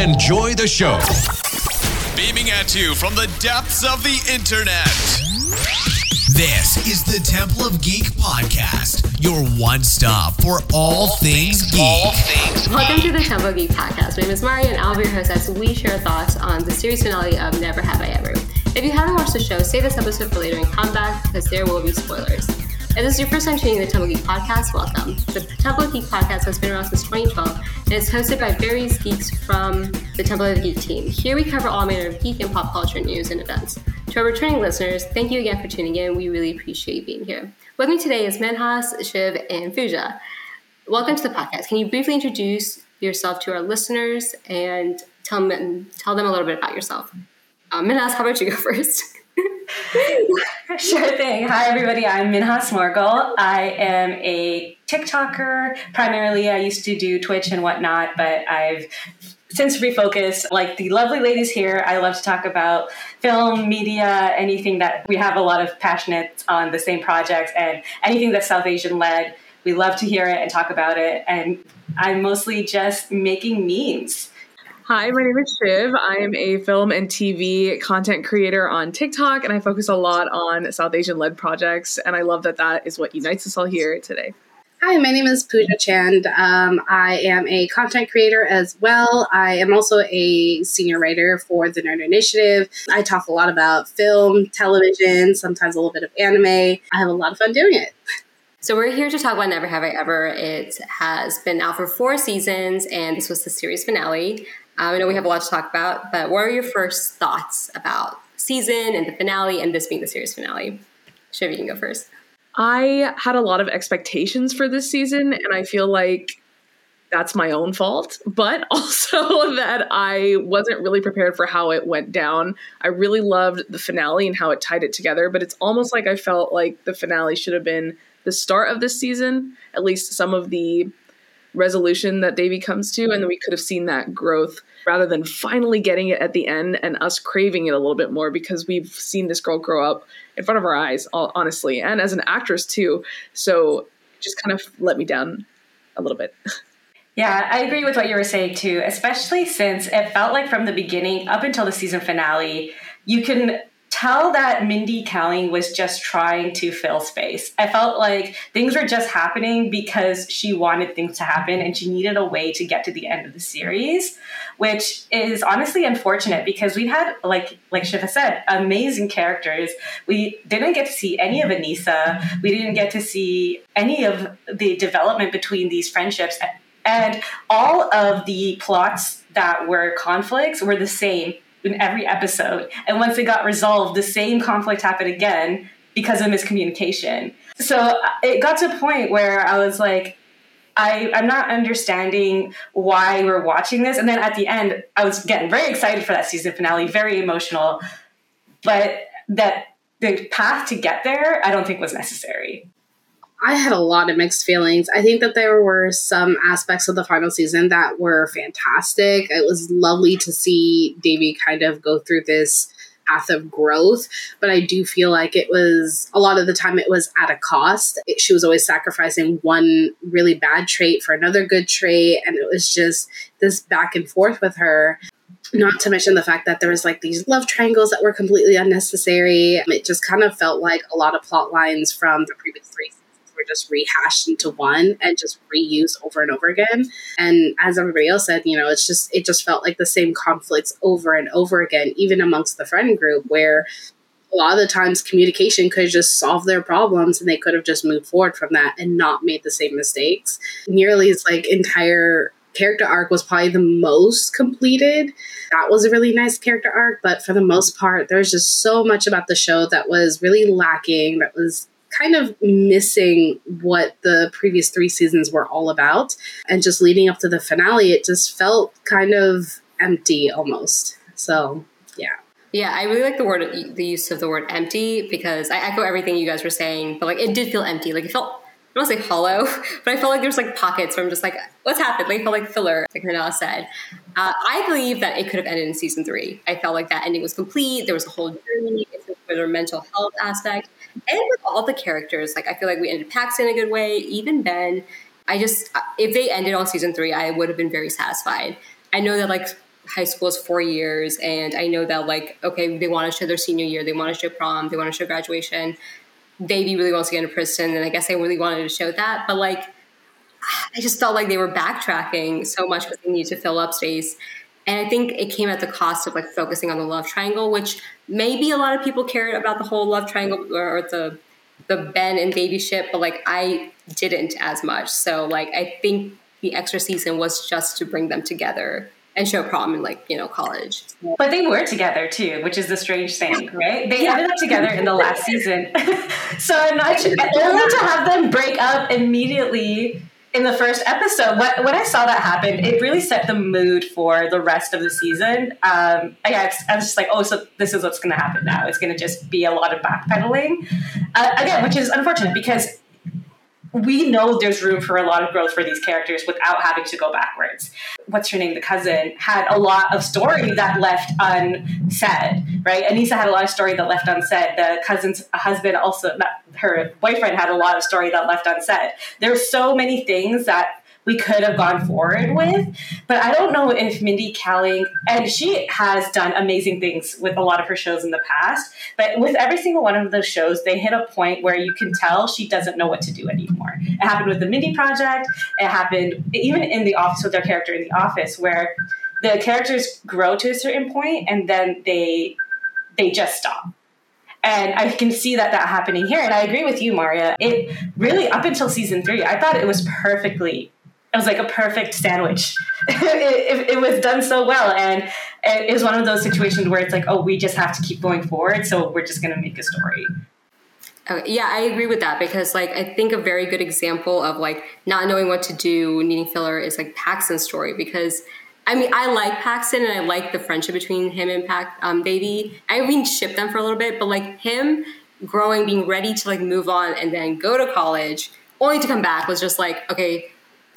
Enjoy the show. Beaming at you from the depths of the internet. This is the Temple of Geek podcast, your one stop for all, things geek. All things Welcome to the Temple of Geek podcast. My name is Mari, and I'll be your host as we share thoughts on the series finale of Never Have I Ever. If you haven't watched the show, save this episode for later and come back because there will be spoilers. If this is your first time tuning in the Temple Geek podcast, welcome. The Temple Geek podcast has been around since 2012 and is hosted by various geeks from the Temple of Geek team. Here we cover all manner of geek and pop culture news and events. To our returning listeners, thank you again for tuning in. We really appreciate you being here. With me today is Minhas, Shiv, and Pooja. Welcome to the podcast. Can you briefly introduce yourself to our listeners and tell them, tell them a little bit about yourself? Um, Minhas, how about you go first? Sure thing. Hi, everybody. I'm Minhas Morgul. I am a TikToker. Primarily, I used to do Twitch and whatnot, but I've since refocused. Like the lovely ladies here, I love to talk about film, media, anything that we have a lot of passionates on the same projects, and anything that's South Asian led. We love to hear it and talk about it. And I'm mostly just making memes. Hi, my name is Shiv. I am a film and TV content creator on TikTok, and I focus a lot on South Asian led projects. And I love that that is what unites us all here today. Hi, my name is Pooja Chand. Um, I am a content creator as well. I am also a senior writer for the Nerd Initiative. I talk a lot about film, television, sometimes a little bit of anime. I have a lot of fun doing it. So we're here to talk about Never Have I Ever. It has been out for four seasons, and this was the series finale. Um, I know we have a lot to talk about, but what are your first thoughts about season and the finale, and this being the series finale? Shiv, you can go first. I had a lot of expectations for this season, and I feel like that's my own fault, but also that I wasn't really prepared for how it went down. I really loved the finale and how it tied it together, but it's almost like I felt like the finale should have been the start of this season, at least some of the resolution that Devi comes to, and then we could have seen that growth rather than finally getting it at the end and us craving it a little bit more because we've seen this girl grow up in front of our eyes, honestly, and as an actress too. So it just kind of let me down a little bit. Yeah, I agree with what you were saying too, especially since it felt like from the beginning up until the season finale, you can tell that Mindy Kaling was just trying to fill space. I felt like things were just happening because she wanted things to happen and she needed a way to get to the end of the series, which is honestly unfortunate because we had like like Shiva said, amazing characters. We didn't get to see any of Aneesa. We didn't get to see any of the development between these friendships and all of the plots that were conflicts were the same in every episode. And once it got resolved, the same conflict happened again because of miscommunication. So uh, it got to a point where I was like, I, I'm not understanding why we're watching this. And then at the end, I was getting very excited for that season finale, very emotional. But that the path to get there, I don't think was necessary. I had a lot of mixed feelings. I think that there were some aspects of the final season that were fantastic. It was lovely to see Devi kind of go through this path of growth, but I do feel like it was a lot of the time it was at a cost. It, she was always sacrificing one really bad trait for another good trait, and it was just this back and forth with her not to mention the fact that there was like these love triangles that were completely unnecessary. It just kind of felt like a lot of plot lines from the previous three were just rehashed into one and just reused over and over again. And as everybody else said, you know, it's just it just felt like the same conflicts over and over again, even amongst the friend group where a lot of the times communication could just solve their problems and they could have just moved forward from that and not made the same mistakes. Nearly, Nearly's like entire character arc was probably the most completed. That was a really nice character arc, but for the most part, there's just so much about the show that was really lacking, that was kind of missing what the previous three seasons were all about. And just leading up to the finale, it just felt kind of empty almost. So, yeah. Yeah, I really like the word, the use of the word empty because I echo everything you guys were saying, but like it did feel empty. Like it felt, I don't want to say hollow, but I felt like there's like pockets where I'm just like, what's happened? Like it felt like filler, like Renella said. Uh, I believe that it could have ended in season three. I felt like that ending was complete. There was a whole journey for their mental health aspect and with all the characters, like I feel like we ended Pax in a good way. Even Ben, I just uh, if they ended on season three, I would have been very satisfied. I know that like high school is four years, and I know that like okay, they want to show their senior year, they want to show prom, they want to show graduation. Devi really wants to get into Princeton, and I guess they really wanted to show that, but like I just felt like they were backtracking so much because they needed to fill up space. And I think it came at the cost of like focusing on the love triangle, which maybe a lot of people cared about the whole love triangle or the the Ben and Devi ship, but like I didn't as much. So like I think the extra season was just to bring them together and show prom in like you know college. But they were together too, which is the strange thing, right? They yeah. ended up together in the last season. so I'm not sure. Only to have them break up immediately in the first episode, when, when I saw that happen, it really set the mood for the rest of the season. Um, I was just like, oh, so this is what's going to happen now. It's going to just be a lot of backpedaling. Uh, again, which is unfortunate because we know there's room for a lot of growth for these characters without having to go backwards. What's her name? The cousin had a lot of story that left unsaid, right? Aneesa had a lot of story that left unsaid. The cousin's husband also, her boyfriend had a lot of story that left unsaid. There's so many things that we could have gone forward with. But I don't know if Mindy Kaling, and she has done amazing things with a lot of her shows in the past, but with every single one of those shows, they hit a point where you can tell she doesn't know what to do anymore. It happened with the Mindy Project, it happened even in The Office with their character in The Office, where the characters grow to a certain point and then they they just stop and I can see that that happening here. And I agree with you, Maria. It really, up until season three, I thought it was perfectly it was like a perfect sandwich. it, it, it, was done so well, and it was one of those situations where it's like, oh, we just have to keep going forward, so we're just going to make a story. Okay, yeah, I agree with that because, like, I think a very good example of like not knowing what to do, needing filler, is like Paxton's story because. I mean, I like Paxton and I like the friendship between him and Pac, um, Baby. I even ship them for a little bit, but like him growing, being ready to like move on and then go to college, only to come back was just like, okay,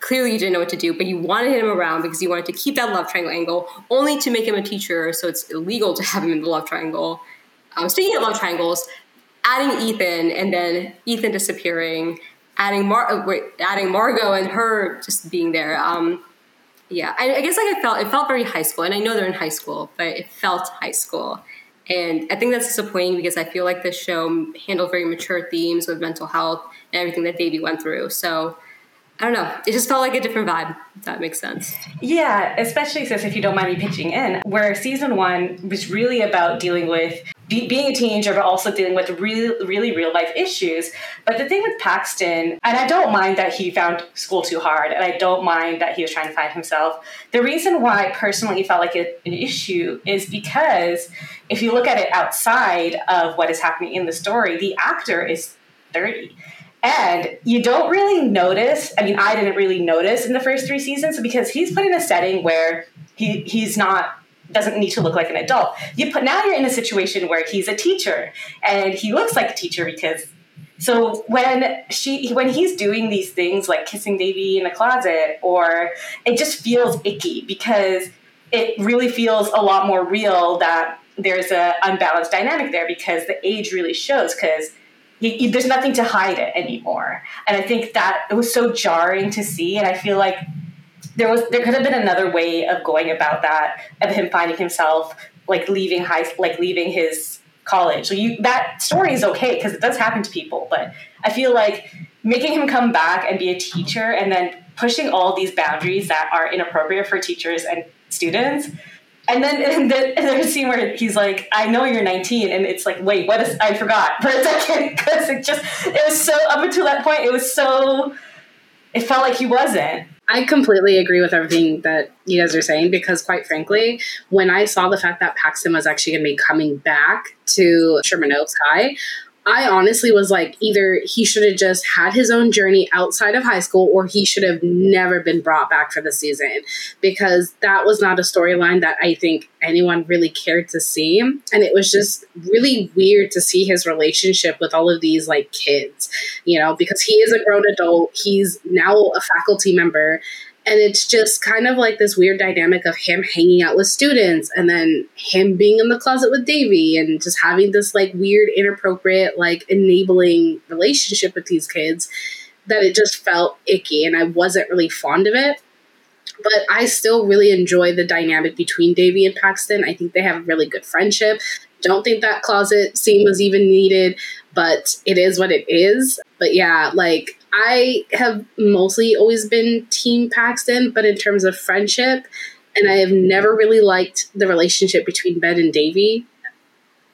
clearly you didn't know what to do, but you wanted him around because you wanted to keep that love triangle angle, only to make him a teacher, so it's illegal to have him in the love triangle. Um, speaking of love triangles, adding Ethan and then Ethan disappearing, adding Mar- uh, wait, adding Margot and her just being there. Um, yeah, I, I, guess like I felt it felt very high school, and I know they're in high school, but it felt high school. And I think that's disappointing because I feel like this show handled very mature themes with mental health and everything that Devi went through. So I don't know. It just felt like a different vibe, if that makes sense. Yeah, especially since if you don't mind me pitching in, where season one was really about dealing with be, being a teenager, but also dealing with really, really real life issues. But the thing with Paxton, and I don't mind that he found school too hard, and I don't mind that he was trying to find himself. The reason why I personally felt like it, an issue is because if you look at it outside of what is happening in the story, the actor is 30 and you don't really notice, I mean, I didn't really notice in the first three seasons because he's put in a setting where he, he's not doesn't need to look like an adult. You put now you're in a situation where he's a teacher and he looks like a teacher because so when she when he's doing these things like kissing Devi in the closet or it just feels icky because it really feels a lot more real that there's a unbalanced dynamic there because the age really shows because there's nothing to hide it anymore. And I think that it was so jarring to see. And I feel like there was there could have been another way of going about that of him finding himself like leaving high like leaving his college. So you that story is okay because it does happen to people, but I feel like making him come back and be a teacher and then pushing all these boundaries that are inappropriate for teachers and students and then and there's a scene where he's like, "I know you're 19," and it's like, "Wait, what is?" I forgot for a second because it just it was so up until that point, it was so. It felt like he wasn't. I completely agree with everything that you guys are saying because, quite frankly, when I saw the fact that Paxton was actually going to be coming back to Sherman Oaks High, I honestly was like, either he should have just had his own journey outside of high school or he should have never been brought back for the season because that was not a storyline that I think anyone really cared to see. And it was just really weird to see his relationship with all of these like kids, you know, because he is a grown adult, he's now a faculty member and it's just kind of like this weird dynamic of him hanging out with students and then him being in the closet with Devi and just having this like weird, inappropriate, like enabling relationship with these kids that it just felt icky and I wasn't really fond of it. but I still really enjoy the dynamic between Devi and Paxton. I think they have a really good friendship. Don't think that closet scene was even needed, but it is what it is. But yeah, like I have mostly always been Team Paxton, but in terms of friendship, and I have never really liked the relationship between Ben and Devi.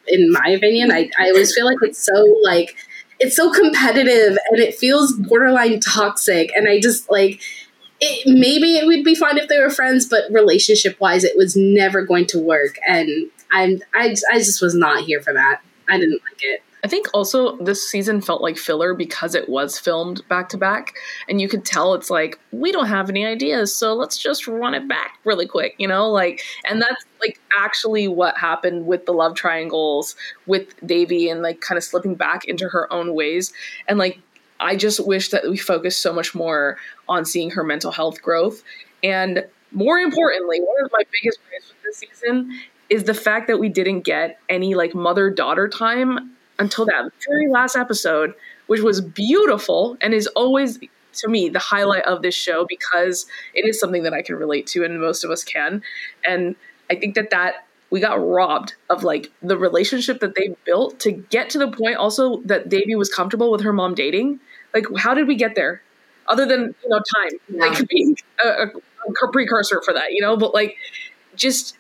In my opinion, I, I always feel like it's so like it's so competitive and it feels borderline toxic, and I just like it, maybe it would be fun if they were friends, but relationship wise, it was never going to work. And I'm, I, I just was not here for that. I didn't like it. I think also this season felt like filler because it was filmed back to back, and you could tell it's like we don't have any ideas, so let's just run it back really quick, you know, like, and that's like actually what happened with the love triangles with Devi and like kind of slipping back into her own ways, and like I just wish that we focused so much more on seeing her mental health growth. And more importantly, one of my biggest gripes with this season is the fact that we didn't get any like mother daughter time until that very last episode, which was beautiful and is always to me the highlight of this show because it is something that I can relate to and most of us can. And I think that that we got robbed of like the relationship that they built to get to the point also that Devi was comfortable with her mom dating. Like, how did we get there? Other than you know time, yeah. like being a, a, precursor for that, you know. But like, just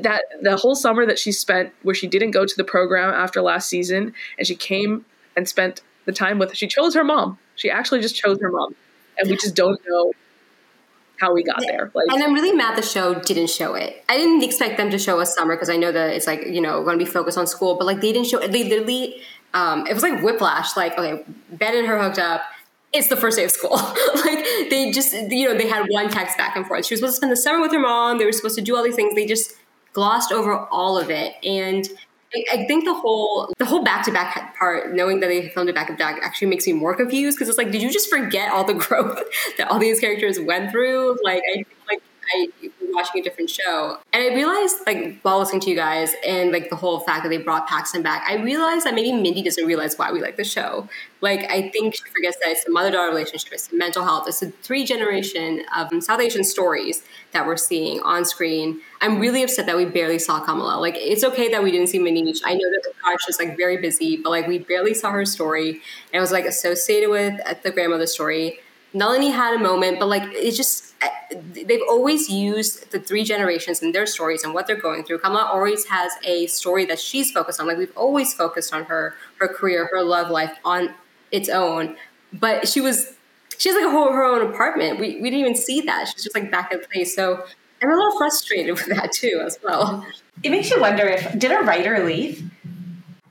that the whole summer that she spent where she didn't go to the program after last season, and she came and spent the time with. She chose her mom. She actually just chose her mom, and we just don't know how we got there. Like, and I'm really mad the show didn't show it. I didn't expect them to show us summer because I know that it's like you know going to be focused on school, but like they didn't show. it They literally, um, it was like whiplash. Like okay, Ben and her hooked up. It's the first day of school. like they just you know they had one text back and forth. She was supposed to spend the summer with her mom. They were supposed to do all these things. They just glossed over all of it and I think the whole the whole back to back part, knowing that they filmed it back to back, actually makes me more confused because it's like, did you just forget all the growth that all these characters went through? Like, I like I watching a different show. And I realized, like, while listening to you guys and like the whole fact that they brought Paxton back, I realized that maybe Mindy doesn't realize why we like the show. Like, I think she forgets that it's a mother daughter relationship, it's mental health, it's a three generation of South Asian stories that we're seeing on screen. I'm really upset that we barely saw Kamala. Like, it's okay that we didn't see Manish. I know that Prakash is like very busy, but like, we barely saw her story. And it was like associated with the grandmother story. Nalini had a moment, but like, it just, eh, they've always used the three generations and their stories and what they're going through. Kamala always has a story that she's focused on. Like we've always focused on her, her career, her love life on its own. But she was she has like a whole her own apartment. We we didn't even see that. She's just like back in place. So I'm a little frustrated with that too as well. It makes you wonder if did a writer leave?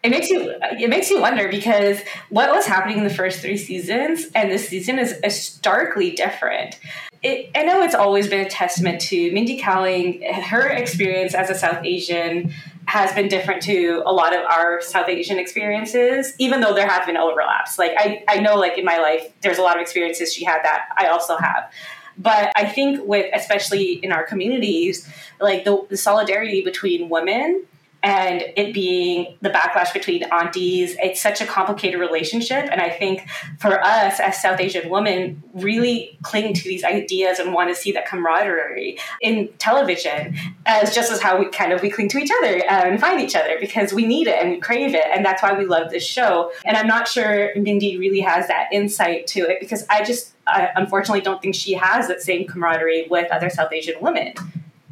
It makes you it makes you wonder because what was happening in the first three seasons and this season is, starkly different. It, I know it's always been a testament to Mindy Kaling. Her experience as a South Asian has been different to a lot of our South Asian experiences, even though there have been overlaps. Like I, I know like in my life, there's a lot of experiences she had that I also have. But I think with especially in our communities, like the, the solidarity between women and it being the backlash between aunties it's such a complicated relationship. And i think for us as south asian women really cling to these ideas and want to see that camaraderie in television as just as how we kind of we cling to each other and find each other because we need it and we crave it and that's why we love this show. And i'm not sure mindy really has that insight to it because i just I unfortunately don't think she has that same camaraderie with other south asian women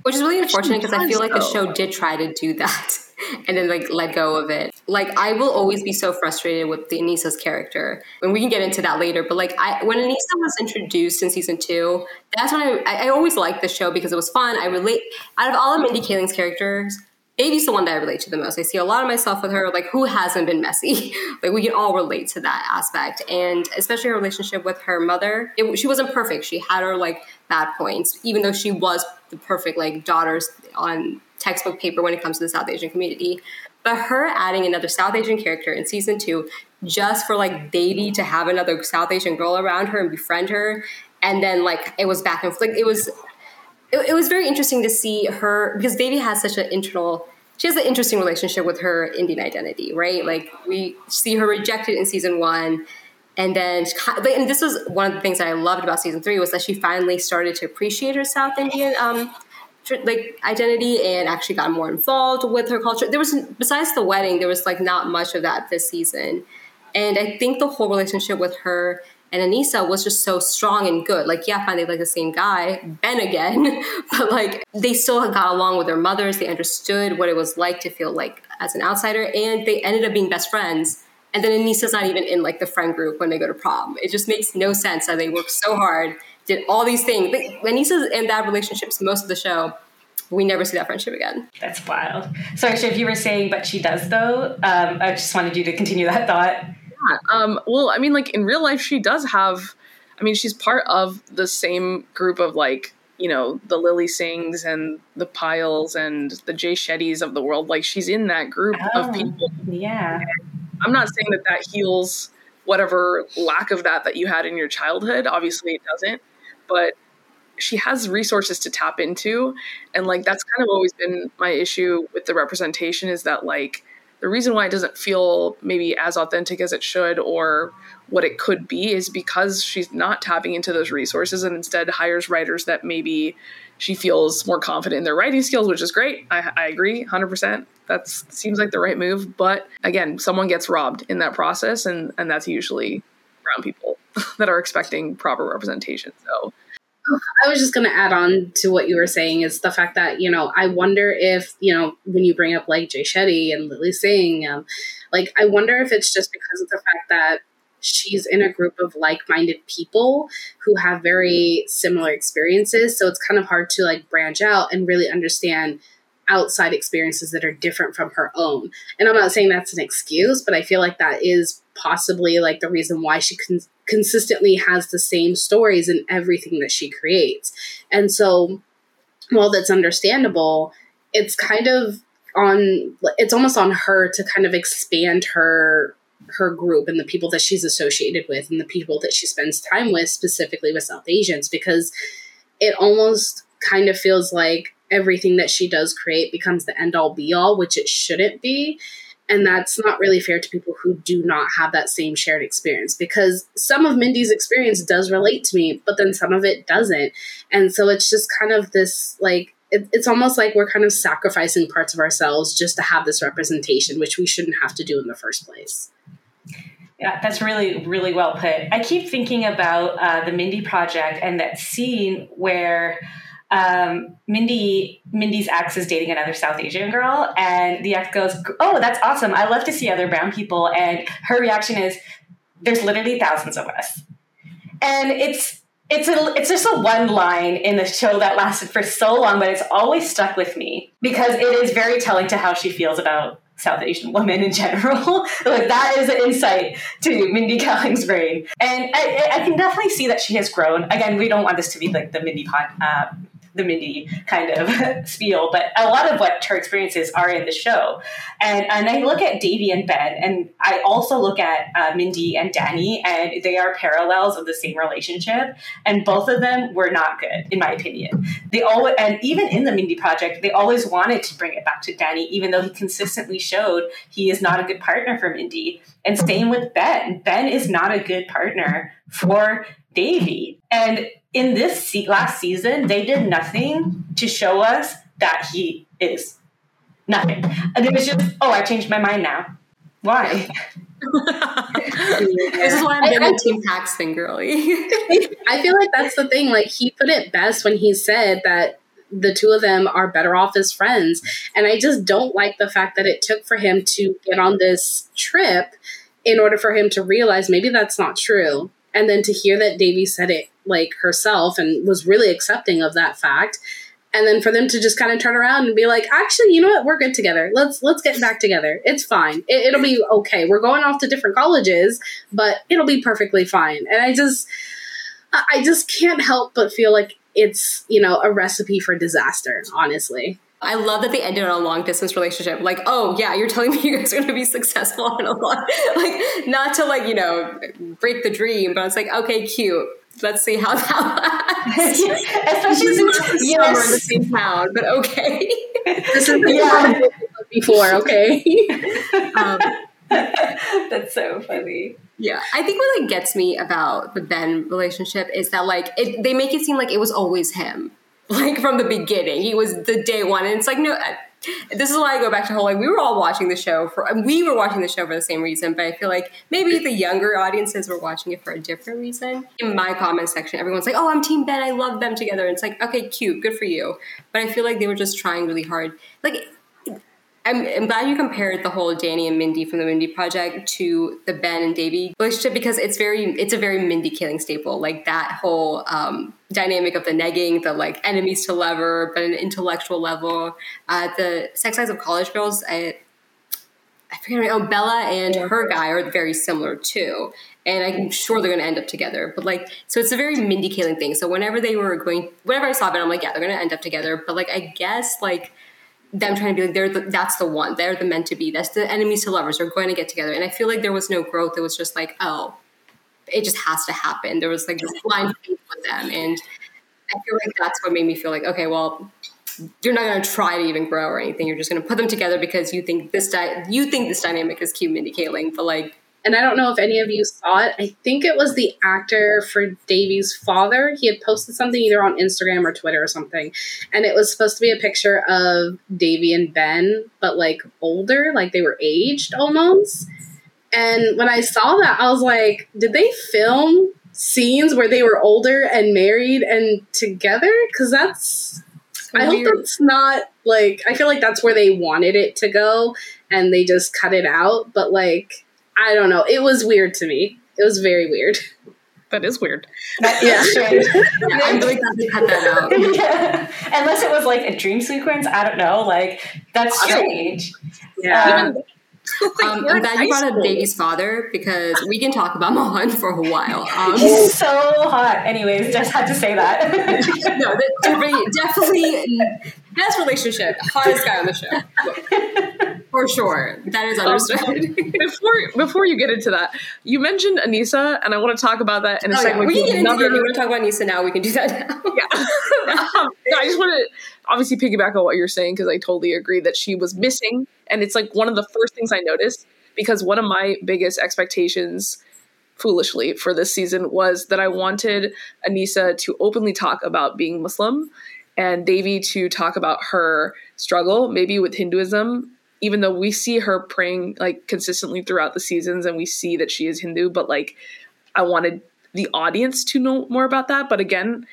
which is really unfortunate because I feel like the show did try to do that and then like let go of it. Like I will always be so frustrated with the Aneesa's character, and we can get into that later. But like I, when Aneesa was introduced in season two, that's when I, I always liked the show because it was fun. I relate out of all of Mindy Kaling's characters. Baby's the one that I relate to the most. I see a lot of myself with her. Like, who hasn't been messy? like, we can all relate to that aspect, and especially her relationship with her mother. It, she wasn't perfect. She had her like bad points, even though she was the perfect like daughters on textbook paper when it comes to the South Asian community. But her adding another South Asian character in season two, just for like Devi to have another South Asian girl around her and befriend her, and then like it was back and forth. Like it was, it, was very interesting to see her because Devi has such an internal. She has an interesting relationship with her Indian identity, right? Like we see her rejected in season one, And then, and this was one of the things that I loved about season three was that she finally started to appreciate her South Indian um, like identity and actually got more involved with her culture. There was besides the wedding, there was like not much of that this season, and I think the whole relationship with her and Aneesa was just so strong and good. Like, yeah, fine, they like the same guy, Ben again, but like they still got along with their mothers. They understood what it was like to feel like as an outsider, and they ended up being best friends. And then Aneesa's not even in like the friend group when they go to prom. It just makes no sense that they worked so hard, did all these things. Aneesa's in that relationship most of the show. We never see that friendship again. That's wild. Sorry, Shiv, you were saying, but she does though. Um, I just wanted you to continue that thought. Yeah. Um, well, I mean, like in real life, she does have. I mean, she's part of the same group of like you know the Lilly Singhs and the Piles and the Jay Shettys of the world. Like she's in that group oh, of people. Yeah. And I'm not saying that that heals whatever lack of that that you had in your childhood. Obviously, it doesn't. But she has resources to tap into, and like that's kind of always been my issue with the representation is that like the reason why it doesn't feel maybe as authentic as it should or what it could be is because she's not tapping into those resources and instead hires writers that maybe she feels more confident in their writing skills, which is great. I, I agree 100%. That seems like the right move. But again, someone gets robbed in that process, and, and that's usually brown people that are expecting proper representation. So I was just going to add on to what you were saying is the fact that, you know, I wonder if, you know, when you bring up like Jay Shetty and Lilly Singh, um, like, I wonder if it's just because of the fact that she's in a group of like-minded people who have very similar experiences. So it's kind of hard to like branch out and really understand outside experiences that are different from her own. And I'm not saying that's an excuse, but I feel like that is possibly like the reason why she can consistently has the same stories in everything that she creates. And so, while that's understandable, it's kind of on it's almost on her to kind of expand her her group and the people that she's associated with and the people that she spends time with specifically with South Asians because it almost kind of feels like everything that she does create becomes the end all be all which it shouldn't be and that's not really fair to people who do not have that same shared experience because some of Mindy's experience does relate to me, but then some of it doesn't. And so it's just kind of this like, it, it's almost like we're kind of sacrificing parts of ourselves just to have this representation, which we shouldn't have to do in the first place. Yeah, that's really, really well put. I keep thinking about uh, the Mindy Project and that scene where um, Mindy Mindy's ex is dating another South Asian girl, and the ex goes, "Oh, that's awesome! I love to see other brown people." And her reaction is, "There's literally thousands of us," and it's it's a it's just a one line in the show that lasted for so long, but it's always stuck with me because it is very telling to how she feels about South Asian women in general. like that is an insight to Mindy Kaling's brain, and I, I, can definitely see that she has grown. Again, we don't want this to be like the Mindy pod, uh, the Mindy kind of spiel, but a lot of what her experiences are in the show. And, and I look at Devi and Ben, and I also look at uh, Mindy and Danny, and they are parallels of the same relationship. And both of them were not good, in my opinion. They always, and even in the Mindy project, they always wanted to bring it back to Danny, even though he consistently showed he is not a good partner for Mindy. And same with Ben. Ben is not a good partner for Devi. And in this se- last season, they did nothing to show us that he is nothing. And it was just, oh, I changed my mind now. Why? this is why I'm getting Team Paxton girly. I feel like that's the thing. Like he put it best when he said that the two of them are better off as friends. And I just don't like the fact that it took for him to get on this trip in order for him to realize maybe that's not true. And then to hear that Devi said it like herself and was really accepting of that fact. And then for them to just kind of turn around and be like actually you know what? We're good together. Let's let's get back together. It's fine. It, will be okay. We're going off to different colleges but it'll be perfectly fine. And i just i just can't help but feel like it's you know a recipe for disaster honestly. I love that they ended on a long distance relationship. Like, oh yeah, you're telling me you guys are going to be successful in a lot, like not to like you know break the dream, but it's like okay, cute let's see how that lasts. Especially since we're in the same town, but okay. this is yeah. before, okay. um, That's so funny. Yeah, I think what like gets me about the Ben relationship is that like it, they make it seem like it was always him, like from the beginning. He was the day one, and it's like no. This is why I go back to whole like we were all watching the show for we were watching the show for the same reason, but I feel like maybe the younger audiences were watching it for a different reason. In my comment section, everyone's like, "Oh, I'm Team Ben. I love them together." And it's like, okay, cute, good for you. But I feel like they were just trying really hard. Like I'm, I'm, glad you compared the whole Danny and Mindy from the Mindy Project to the Ben and Devi relationship because it's very it's a very Mindy Kaling staple. Like that whole um, dynamic of the negging, the like enemies to lover, but an intellectual level. Uh, the Sex Lives of College Girls, I, I forget. Oh, Bella and her guy are very similar too, and I'm sure they're going to end up together. But like, so it's a very Mindy Kaling thing. So whenever they were going, whenever I saw it, I'm like, yeah, they're going to end up together. But like, I guess like them trying to be like they're the, that's the one. They're the meant to be. That's the enemies to lovers. Are going to get together. And i feel like there was no growth. It was just like oh it just has to happen. There was like this blind faith with them. And i feel like that's what made me feel like okay well you're not going to try to even grow or anything. You're just going to put them together because you think this di- you think this dynamic is cute mindy kaling but like and I don't know if any of you saw it. I think it was the actor for Devi's father. He had posted something either on Instagram or Twitter or something, and it was supposed to be a picture of Devi and Ben, but like older, like they were aged almost. And when I saw that, I was like, did they film scenes where they were older and married and together? Because that's. I hope that's not like. I feel like that's where they wanted it to go, and they just cut it out. But like, I don't know. It was weird to me. It was very weird. That is weird. That Yeah. strange. yeah, i'm really glad they cut that out yeah. Unless it was like a dream sequence, I don't know. Like that's strange. Yeah. Um, um, i'm glad you brought up Baby's father because we can talk about Mohan for a while um, he's so hot. Anyways, just had to say that. no, definitely, definitely best relationship, hottest guy on the show, for sure. That is understood. before before you get into that, you mentioned Aneesa, and I want to talk about that in a Oh, yeah. second. We can get into it. You want to talk about Nisa now? We can do that now. yeah. um, no, I just want to obviously piggyback on what you're saying because I totally agree that she was missing, and it's like one of the first things I noticed because one of my biggest expectations, foolishly, for this season was that I wanted Aneesa to openly talk about being Muslim, and Devi to talk about her struggle, maybe with Hinduism. Even though we see her praying like consistently throughout the seasons, and we see that she is Hindu, but like I wanted the audience to know more about that. But again,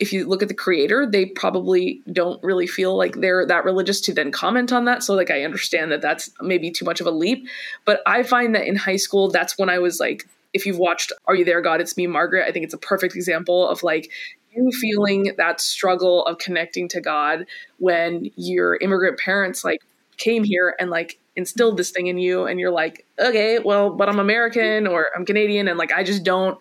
if you look at the creator, they probably don't really feel like they're that religious to then comment on that. So, like, I understand that that's maybe too much of a leap. But I find that in high school, that's when I was like, if you've watched Are You There, God? It's Me, Margaret, I think it's a perfect example of like you feeling that struggle of connecting to God when your immigrant parents like came here and like instilled this thing in you and you're like okay well but i'm american or i'm canadian and like i just don't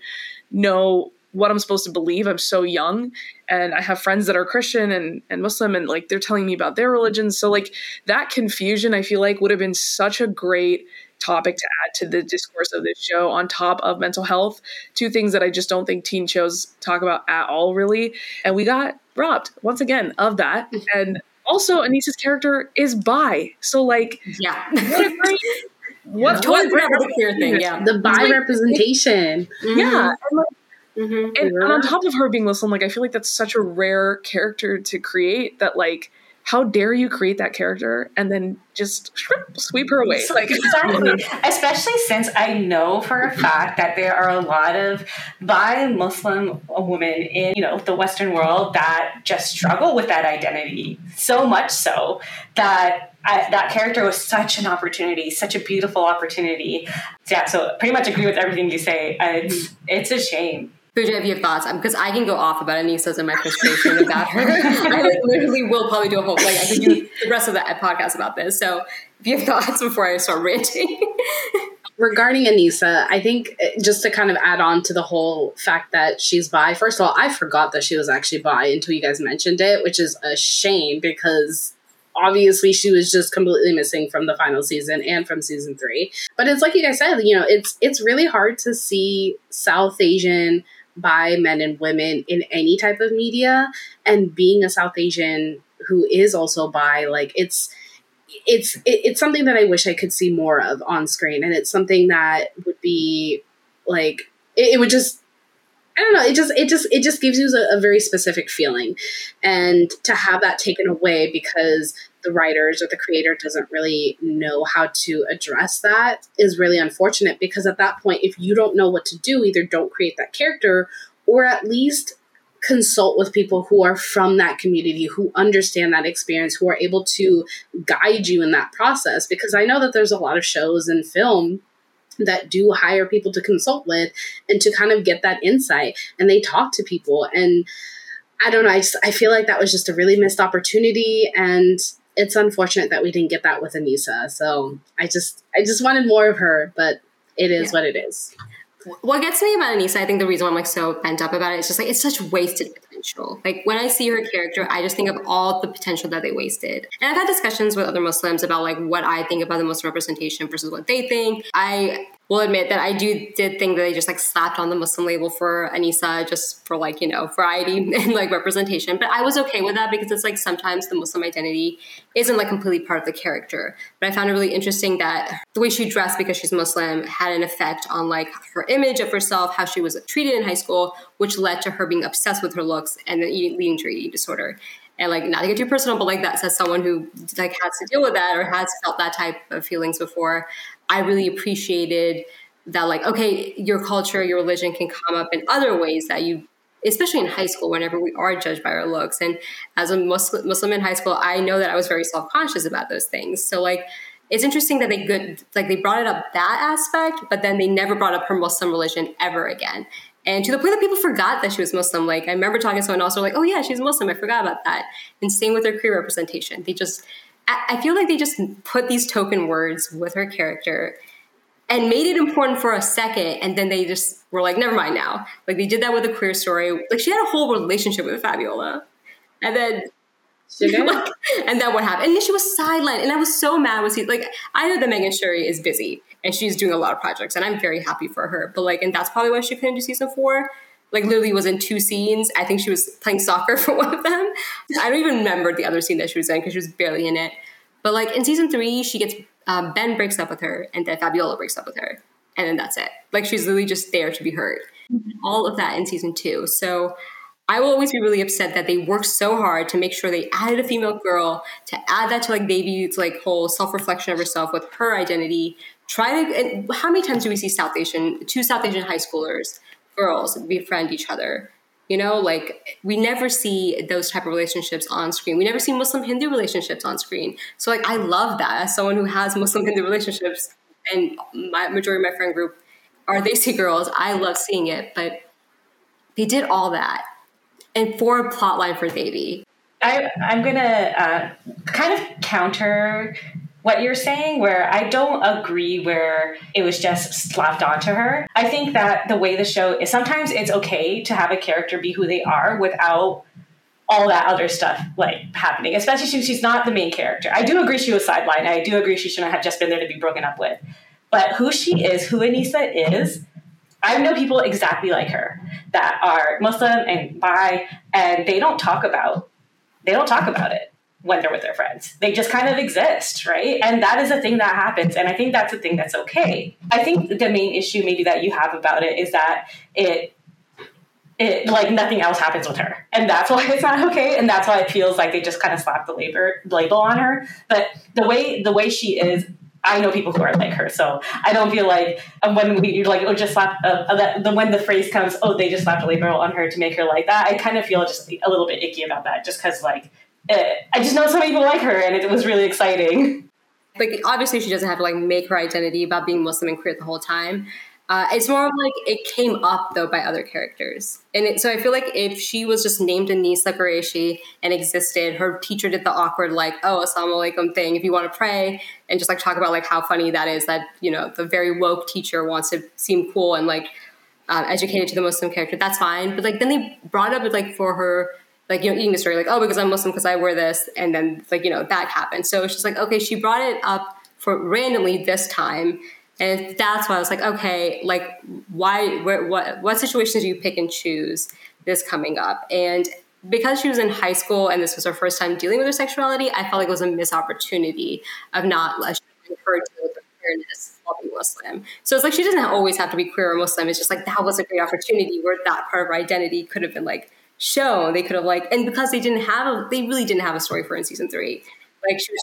know what i'm supposed to believe. I'm so young and i have friends that are christian and, and muslim and like they're telling me about their religions so like that confusion i feel like would have been such a great topic to add to the discourse of this show on top of mental health two things that i just don't think teen shows talk about at all really and we got robbed once again of that and also aneesa's character is bi so like Yeah. what a great what, Totally what great the queer thing. Yeah. The bi representation. yeah and, like, Mhm. and, and on top of her being Muslim, like I feel like that's such a rare character to create. That like, how dare you create that character and then just shrimp, sweep her away? Like, exactly. Especially since I know for a fact that there are a lot of bi Muslim women in you know the Western world that just struggle with that identity so much so that. I, that character was such an opportunity, such a beautiful opportunity. Yeah, so pretty much agree with everything you say. It's it's a shame. Pooja, if you have thoughts, because I can go off about Aneesa's and my frustration about her. I like, literally will probably do a whole like I could do the rest of the podcast about this. So if you have thoughts before I start ranting, regarding Aneesa, I think uh, just to kind of add on to the whole fact that she's bi, first of all, I forgot that she was actually bi until you guys mentioned it, which is a shame because obviously she was just completely missing from the final season and from season three. But it's like you guys said, you know, it's it's really hard to see South Asian bi men and women in any type of media and being a South Asian who is also bi, like it's it's it's something that I wish I could see more of on screen, and it's something that would be like it, it would just I don't know. It just it just it just gives you a, a, very specific feeling, and to have that taken away because the writers or the creator doesn't really know how to address that is really unfortunate. Because at that point, if you don't know what to do, either don't create that character or at least consult with people who are from that community, who understand that experience, who are able to guide you in that process. Because I know that there's a lot of shows and film that do hire people to consult with and to kind of get that insight and they talk to people and i don't know i, I feel like that was just a really missed opportunity and it's unfortunate that we didn't get that with aneesa so i just i just wanted more of her but it is yeah. what it is what gets me about Aneesa, I think the reason why I'm like so bent up about it is just like it's such wasted potential. Like when I see her character, I just think of all the potential that they wasted. And I've had discussions with other Muslims about like what I think about the Muslim representation versus what they think. I will admit that I do did think that they just like slapped on the Muslim label for Aneesa just for like, you know, variety and like representation. But I was okay with that because it's like sometimes the Muslim identity isn't like completely part of the character. But I found it really interesting that the way she dressed because she's Muslim had an effect on like her image of herself, how she was treated in high school, which led to her being obsessed with her looks and then leading to her eating disorder and like not to get too personal but like that says someone who like has to deal with that or has felt that type of feelings before I really appreciated that, like, okay, your culture, your religion can come up in other ways that you, especially in high school, whenever we are judged by our looks. And as a Muslim, Muslim in high school, I know that I was very self conscious about those things. So, like, it's interesting that they good, like, they brought it up that aspect, but then they never brought up her Muslim religion ever again. And to the point that people forgot that she was Muslim. Like, I remember talking to someone else, like, oh, yeah, she's Muslim. I forgot about that. And same with her queer representation. They just, I feel like they just put these token words with her character and made it important for a second, and then they just were like, never mind now. Like they did that with a queer story. Like she had a whole relationship with Fabiola, and then. like, and then what happened? And then she was sidelined, and I was so mad. with like? I know that Megan Suri is busy and she's doing a lot of projects, and I'm very happy for her. But like, and that's probably why she couldn't do season four like literally was in two scenes. I think she was playing soccer for one of them. I don't even remember the other scene that she was in because she was barely in it. But like in season three, she gets um, Ben breaks up with her, and then Fabiola breaks up with her, and then that's it. Like she's literally just there to be hurt. Mm-hmm. All of that in season two. So I will always be really upset that they worked so hard to make sure they added a female girl to add that to like Devi's like whole self reflection of herself with her identity. Try to. how many times do we see South Asian two South Asian high schoolers girls befriend each other. You know, like we never see those type of relationships on screen. We never see Muslim Hindu relationships on screen. So like I love that as someone who has Muslim Hindu relationships and my majority of my friend group are they see girls. I love seeing it, but they did all that and for a plot line for baby I, I'm gonna uh, kind of counter what you're saying, where I don't agree where it was just slapped onto her. I think that the way the show is sometimes it's okay to have a character be who they are without all that other stuff like happening, especially since she's not the main character. I do agree she was sidelined. I do agree she shouldn't have just been there to be broken up with. But who she is, who Aneesa is, I know people exactly like her that are Muslim and bi, and they don't talk about they don't talk about it when they're with their friends. They just kind of exist, right? And that is a thing that happens. And I think that's a thing that's okay. I think the main issue maybe that you have about it is that it it like nothing else happens with her. And that's why it's not okay. And that's why it feels like they just kind of slapped the labor label on her. But the way the way she is I know people who are like her, so I don't feel like um, when we like oh just slap uh, uh, the, when the phrase comes oh they just slapped a label on her to make her like that. I kind of feel just a little bit icky about that, just because like I just know so many people like her, and it was really exciting. Like, obviously, she doesn't have to like make her identity about being Muslim and queer the whole time. Uh, it's more of like it came up though by other characters, and it, so I feel like if she was just named Aneesa Qureshi and existed, her teacher did the awkward like, "Oh, assalamu alaikum" thing. If you want to pray and just like talk about like how funny that is that you know the very woke teacher wants to seem cool and like uh, educated to the Muslim character, that's fine. But like then they brought up like for her like you know eating story like oh because i'm muslim because i wear this and then like you know that happened so it's just like okay she brought it up for randomly this time and that's why i was like okay like why where, what what situations do you pick and choose this coming up and because she was in high school and this was her first time dealing with her sexuality, I felt like it was a missed opportunity of not letting her deal with queerness while being Muslim. So it's like she doesn't always have to be queer or Muslim. It's just like that was a great opportunity where that part of her identity could have been like shown. They could have like, and because they didn't have, a, they really didn't have a story for in season three. Like she was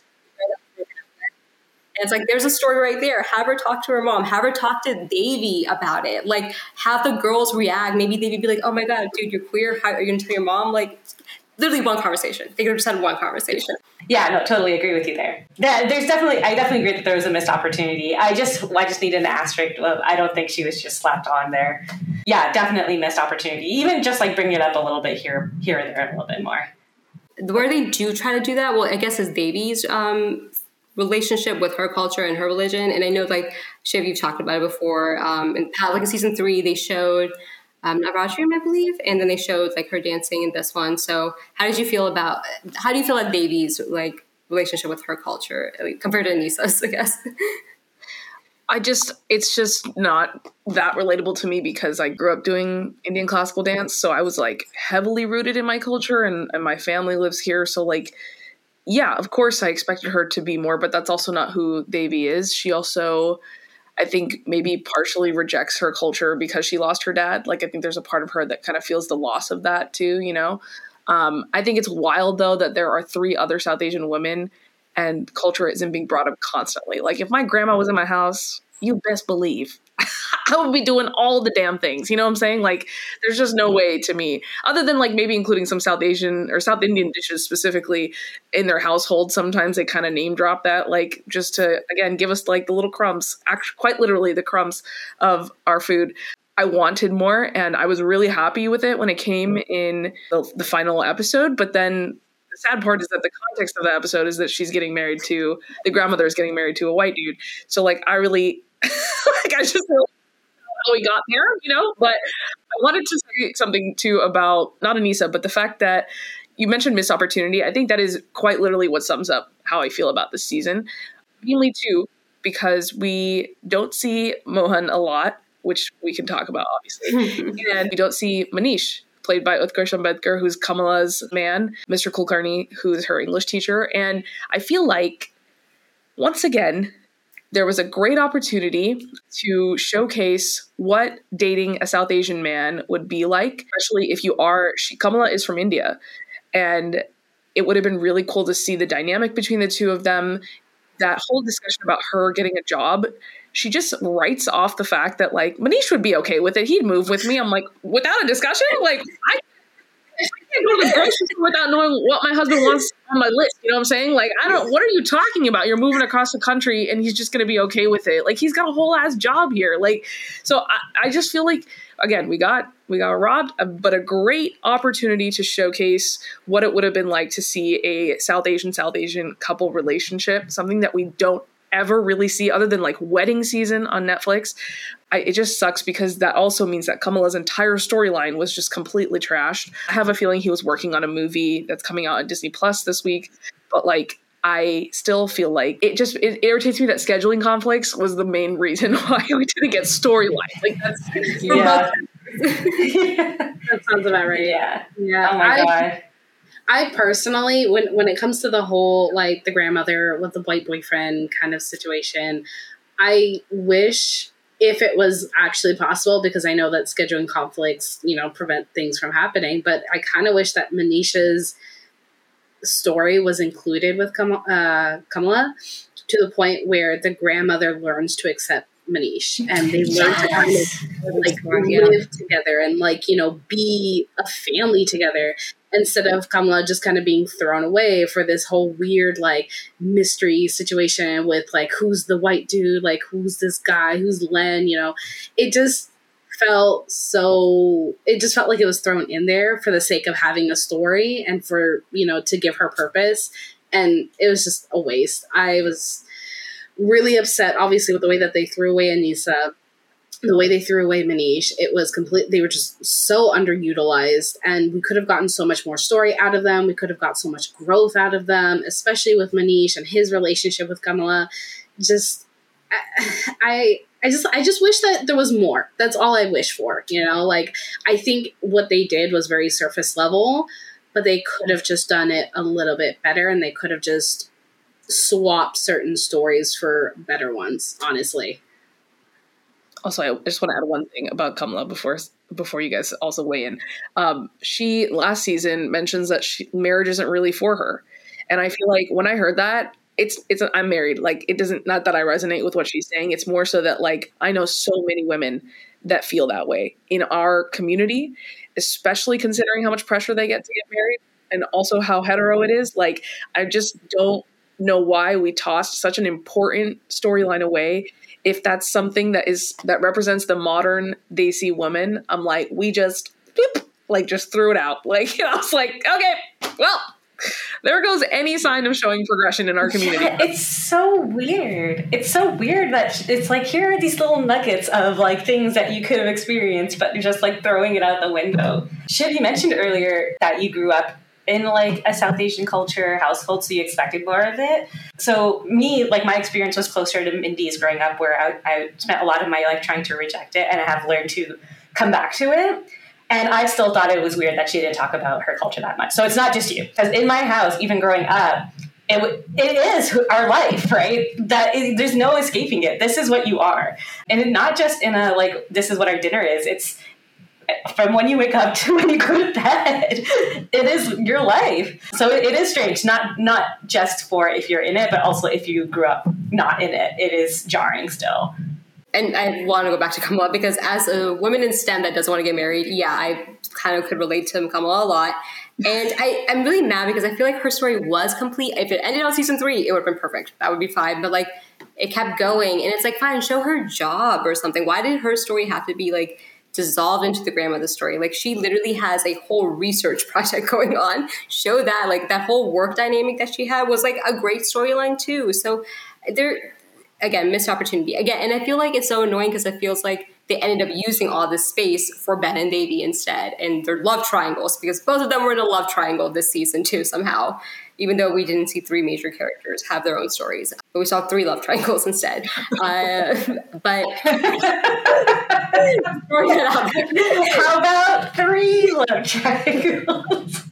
and it's like, there's a story right there. Have her talk to her mom. Have her talk to Devi about it. Like, have the girls react. Maybe Devi be like, oh my God, dude, you're queer. How are you to tell your mom? Like, literally one conversation. They could have just had one conversation. Yeah, no, totally agree with you there. That, there's definitely, I definitely agree that there was a missed opportunity. I just, I just need an asterisk. I don't think she was just slapped on there. Yeah, definitely missed opportunity. Even just like bringing it up a little bit here, here and there, a little bit more. Where they do try to do that, well, I guess is Devi's um, relationship with her culture and her religion. And I know, like Shiv, you've talked about it before. Um, in like in season three, they showed um, I believe, and then they showed like her dancing in this one. So, how did you feel about? How do you feel like Devi's like relationship with her culture like, compared to Aneesa's? I guess. I just, it's just not that relatable to me because I grew up doing Indian classical dance. So I was like heavily rooted in my culture and, and my family lives here. So, like, yeah, of course I expected her to be more, but that's also not who Devi is. She also, I think, maybe partially rejects her culture because she lost her dad. Like, I think there's a part of her that kind of feels the loss of that too, you know? Um, I think it's wild though that there are three other South Asian women and culture isn't being brought up constantly. Like, if my grandma was in my house, you best believe I would be doing all the damn things. You know what I'm saying? Like, there's just no way to me, other than like maybe including some South Asian or South Indian dishes specifically in their household. Sometimes they kind of name drop that, like, just to again give us like the little crumbs, actually, quite literally the crumbs of our food. I wanted more, and I was really happy with it when it came in the, the final episode. But then the sad part is that the context of the episode is that she's getting married to the grandmother is getting married to a white dude. So like I really like I just how we got there, you know. But I wanted to say something too about not Aneesa, but the fact that you mentioned missed opportunity. I think that is quite literally what sums up how I feel about this season. Mainly too because we don't see Mohan a lot, which we can talk about obviously, and we don't see Manish played by Utkarsh Ambudkar, who's Kamala's man, Mr. Kulkarni, who's her English teacher. And I feel like, once again, there was a great opportunity to showcase what dating a South Asian man would be like, especially if you are. She, Kamala is from India, and it would have been really cool to see the dynamic between the two of them. That whole discussion about her getting a job, she just writes off the fact that like Manish would be okay with it. He'd move with me. I'm like, without a discussion, like I go to the grocery store without knowing what my husband wants on my list. You know what I'm saying? Like, I don't. What are you talking about? You're moving across the country, and he's just going to be okay with it. Like, he's got a whole ass job here. Like, so I, I just feel like again, we got we got robbed, uh, but a great opportunity to showcase what it would have been like to see a South Asian South Asian couple relationship, something that we don't ever really see other than like wedding season on Netflix. I, it just sucks because that also means that Kamala's entire storyline was just completely trashed. I have a feeling he was working on a movie that's coming out on Disney Plus this week, but like I still feel like it just it irritates me that scheduling conflicts was the main reason why we didn't get storyline. Like that's yeah. that sounds about right. Yeah. Yeah. Oh my I, god. I personally, when when it comes to the whole like the grandmother with the white boyfriend kind of situation, I wish if it was actually possible, because I know that scheduling conflicts, you know, prevent things from happening. But I kind of wish that Manisha's story was included with Kam- uh, Kamala to the point where the grandmother learns to accept Manish and they learn to kind of like live together and like you know be a family together instead of Kamala just kind of being thrown away for this whole weird like mystery situation with like who's the white dude, like who's this guy, who's Len, you know. It just felt so it just felt like it was thrown in there for the sake of having a story and for, you know, to give her purpose and it was just a waste. I was really upset obviously with the way that they threw away Aneesa the way they threw away Manish, it was complete. They were just so underutilized, and we could have gotten so much more story out of them. We could have got so much growth out of them, especially with Manish and his relationship with Kamala. Just, I, I, I just, I just wish that there was more. That's all I wish for. You know, like I think what they did was very surface level. but they could have just done it a little bit better and they could have just swapped certain stories for better ones, honestly. Also, I just want to add one thing about Kamala before before you guys also weigh in. Um, she last season mentions that she, marriage isn't really for her, and I feel like when I heard that, it's it's I'm married. Like it doesn't not that I resonate with what she's saying. It's more so that like I know so many women that feel that way in our community, especially considering how much pressure they get to get married and also how hetero it is. Like I just don't know why we tossed such an important storyline away if that's something that is that represents the modern Desi woman, I'm like, we just like just threw it out. Like I was like, okay, well, there goes any sign of showing progression in our community. Yeah, it's so weird. It's so weird that it's like here are these little nuggets of like things that you could have experienced, but you're just like throwing it out the window. Shiv, you mentioned earlier that you grew up in like a South Asian culture household, so you expected more of it. So me, like my experience was closer to Mindy's growing up, where I, I spent a lot of my life trying to reject it, and I have learned to come back to it. And I still thought it was weird that she didn't talk about her culture that much. So it's not just you, because in my house, even growing up, it, it is our life, right? That there's no escaping it. This is what you are, and not just in a like this is what our dinner is. It's from when you wake up to when you go to bed. It is your life. So it, is strange. Not not just for if you're in it, but also if you grew up not in it. It is jarring still. And I want to go back to Kamala because as a woman in STEM that doesn't want to get married, yeah, I kind of could relate to Kamala a lot. And I, I'm really mad because I feel like her story was complete. If it ended on season three, it would have been perfect. That would be fine. But like it kept going and it's like fine, show her job or something. Why did her story have to be like dissolved into the grandmother story. Like she literally has a whole research project going on. Show that like that whole work dynamic that she had was like a great storyline too. So there again, missed opportunity. Again, and I feel like it's so annoying because it feels like they ended up using all this space for Ben and Devi instead and their love triangles because both of them were in a love triangle this season too somehow even though we didn't see three major characters have their own stories. But we saw three love triangles instead. Uh, but how about three love triangles?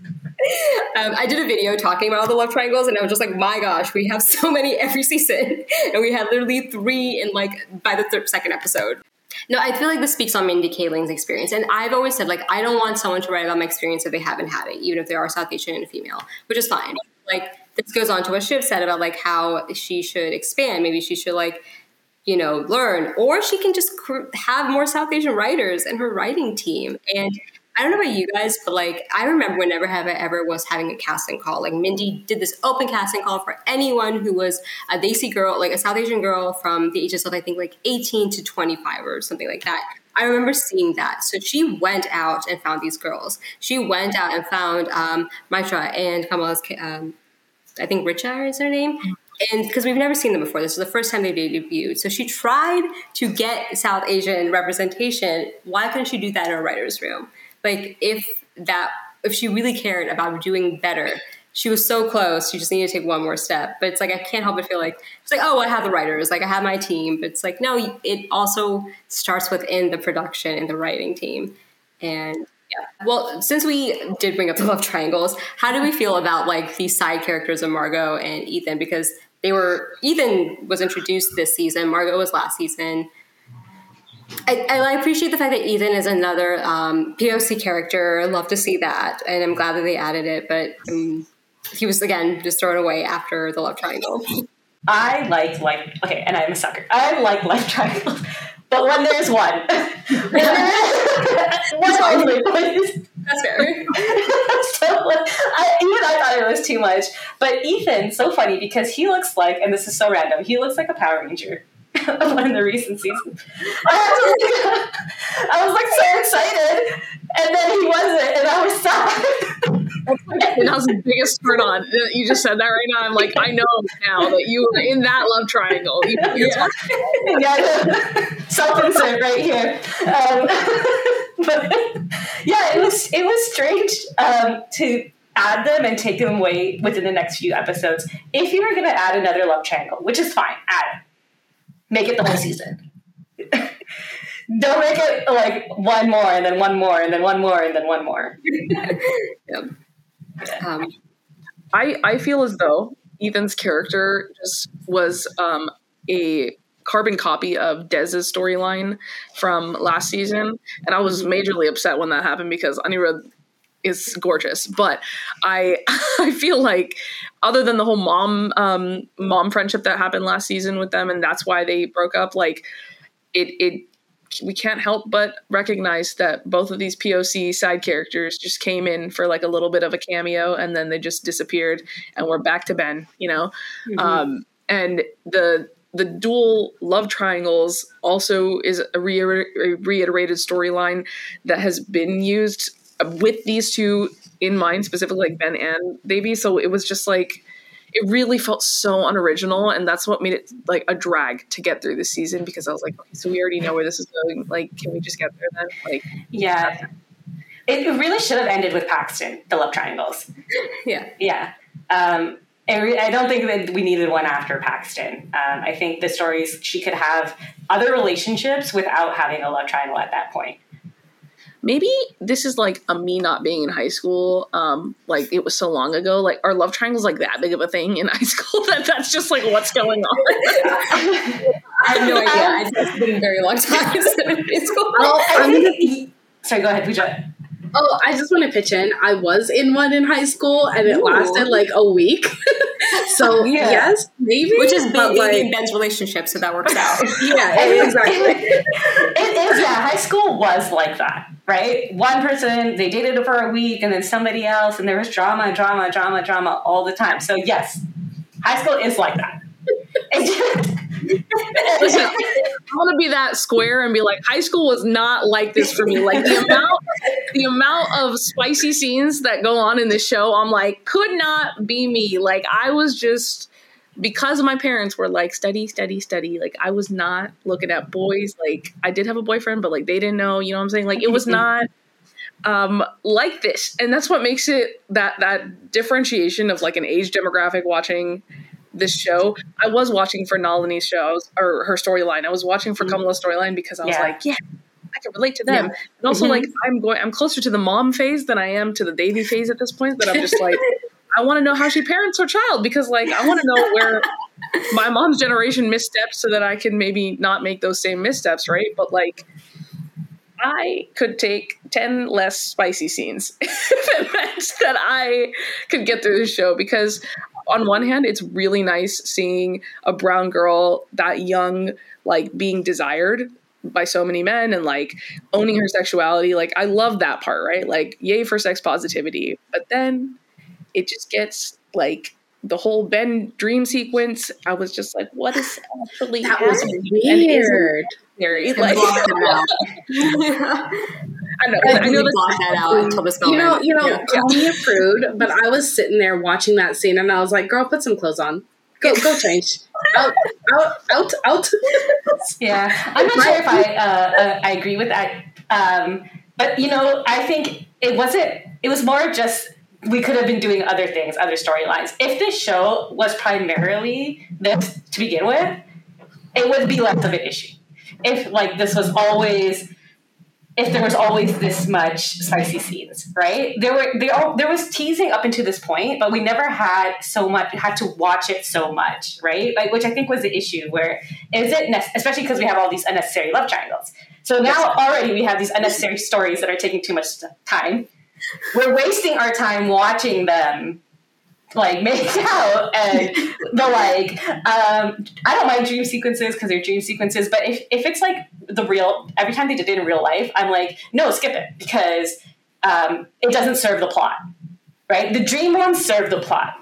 Um, I did a video talking about all the love triangles, and I was just like, "My gosh, we have so many every season, and we had literally three in like by the third, second episode." No, I feel like this speaks on Mindy Kaling's experience. And I've always said, like, I don't want someone to write about my experience if they haven't had it, even if they are South Asian and female, which is fine like this goes on to what Shiv said about like how she should expand. Maybe she should like you know learn, or she can just have more South Asian writers in her writing team. And I don't know about you guys, but like I remember whenever have I ever was having a casting call. Like Mindy did this open casting call for anyone who was a Desi girl, like a South Asian girl from the ages of I think like 18 to 25 or something like that. I remember seeing that. So she went out and found these girls. She went out and found um, Maitreyi and Kamala's, um, I think Richa is her name. And because we've never seen them before, this is the first time they debuted. So she tried to get South Asian representation. Why couldn't she do that in a writer's room? Like, if that, if she really cared about doing better, she was so close. She just needed to take one more step. But it's like I can't help but feel like it's like, oh, I have the writers, like I have my team. But it's like no, it also starts within the production and the writing team. And yeah, well, since we did bring up the love triangles, how do we feel about like these side characters of Margot and Ethan? Because they were Ethan was introduced this season, Margot was last season. I, I, appreciate the fact that Ethan is another um, POC character. Love to see that, and I'm glad that they added it. But um, he was again just thrown away after the love triangle. I like like okay, and I'm a sucker. I like love triangles, but when there's one, one only, please. That's fair. so I, even I thought it was too much. But Ethan, so funny because he looks like, and this is so random, he looks like a Power Ranger in the recent season. I, I was like so excited, and then he wasn't, and I was sad and that was the biggest turn on. You just said that right now. I'm like, I know now that you were in that love triangle. You, yeah, yeah self-insert right here. Um, but yeah, it was it was strange um, to add them and take them away within the next few episodes. If you were going to add another love triangle, which is fine, add it. Make it the whole season. Don't make it like one more and then one more and then one more and then one more. yep. Um, I I feel as though Ethan's character just was um, a carbon copy of Des's storyline from last season, and I was majorly upset when that happened because Anirudh is gorgeous, but I I feel like other than the whole mom um, mom friendship that happened last season with them, and that's why they broke up. Like it it we can't help but recognize that both of these POC side characters just came in for like a little bit of a cameo and then they just disappeared and we're back to Ben, you know? Mm-hmm. Um, and the the dual love triangles also is a, re- a reiterated storyline that has been used with these two in mind, specifically like Ben and Devi So it was just like it really felt so unoriginal, and that's what made it like a drag to get through the season because I was like, okay, so we already know where this is going. Like, can we just get there then? Like, yeah. It really should have ended with Paxton, the love triangles. yeah. Yeah. Um, I don't think that we needed one after Paxton. Um, I think the stories she could have other relationships without having a love triangle at that point maybe this is like a me not being in high school um like it was so long ago like our love triangles like that big of a thing in high school that that's just like what's going on i have no idea it's been a very long time since in high school well, I'm gonna, sorry go ahead Pooja. Oh, I just want to pitch in. I was in one in high school, and it Ooh. lasted like a week. so yeah. yes, maybe, which is but like, Ben's relationship, so that works out. yeah, exactly. it is. Yeah, high school was like that right? One person, they dated for a week and then somebody else, and there was drama, drama, drama, drama all the time. So, yes, high school is like that. Listen, I want to be that square and be like, high school was not like this for me. Like the amount, the amount of spicy scenes that go on in this show, I'm like, could not be me. Like I was just because my parents were like study study study like i was not looking at boys like i did have a boyfriend but like they didn't know you know what i'm saying like it was not um like this and that's what makes it that that differentiation of like an age demographic watching this show i was watching for nalini's show or her storyline i was watching for mm-hmm. kamala's storyline because i was yeah. like yeah I can relate to them. Yeah. And also, mm-hmm. like, I'm going, I'm closer to the mom phase than I am to the baby phase at this point. That I'm just like, I want to know how she parents her child because, like, I want to know where my mom's generation missteps so that I can maybe not make those same missteps, right? But like, I could take 10 less spicy scenes if it meant that I could get through the show because, on one hand, it's really nice seeing a brown girl that young, like, being desired by so many men and like owning her sexuality. Like, I love that part, right? Like, yay for sex positivity. But then it just gets like the whole Ben dream sequence. I was just like, what is actually that was weird. Very like. I know. I, I know block that out until this moment. You know, you know, yeah. call me a prude, but I was sitting there watching that scene, and I was like, "Girl, put some clothes on. Go, go change. out, out, out, out." yeah, I'm not sure if I uh, uh, I agree with that, um, but you know, I think it wasn't. It was more just we could have been doing other things, other storylines. If this show was primarily this to begin with, it would be less of an issue. If like this was always if there was always this much spicy scenes, right? There were there there was teasing up until this point, but we never had so much had to watch it so much, right? Like which I think was the issue. Where is it, ne- especially because we have all these unnecessary love triangles. So now already we have these unnecessary stories that are taking too much time we're wasting our time watching them like make out and the like. Um i don't mind dream sequences because they're dream sequences but if, if it's like the real every time they did it in real life i'm like no skip it because um it doesn't serve the plot right? The dream ones serve the plot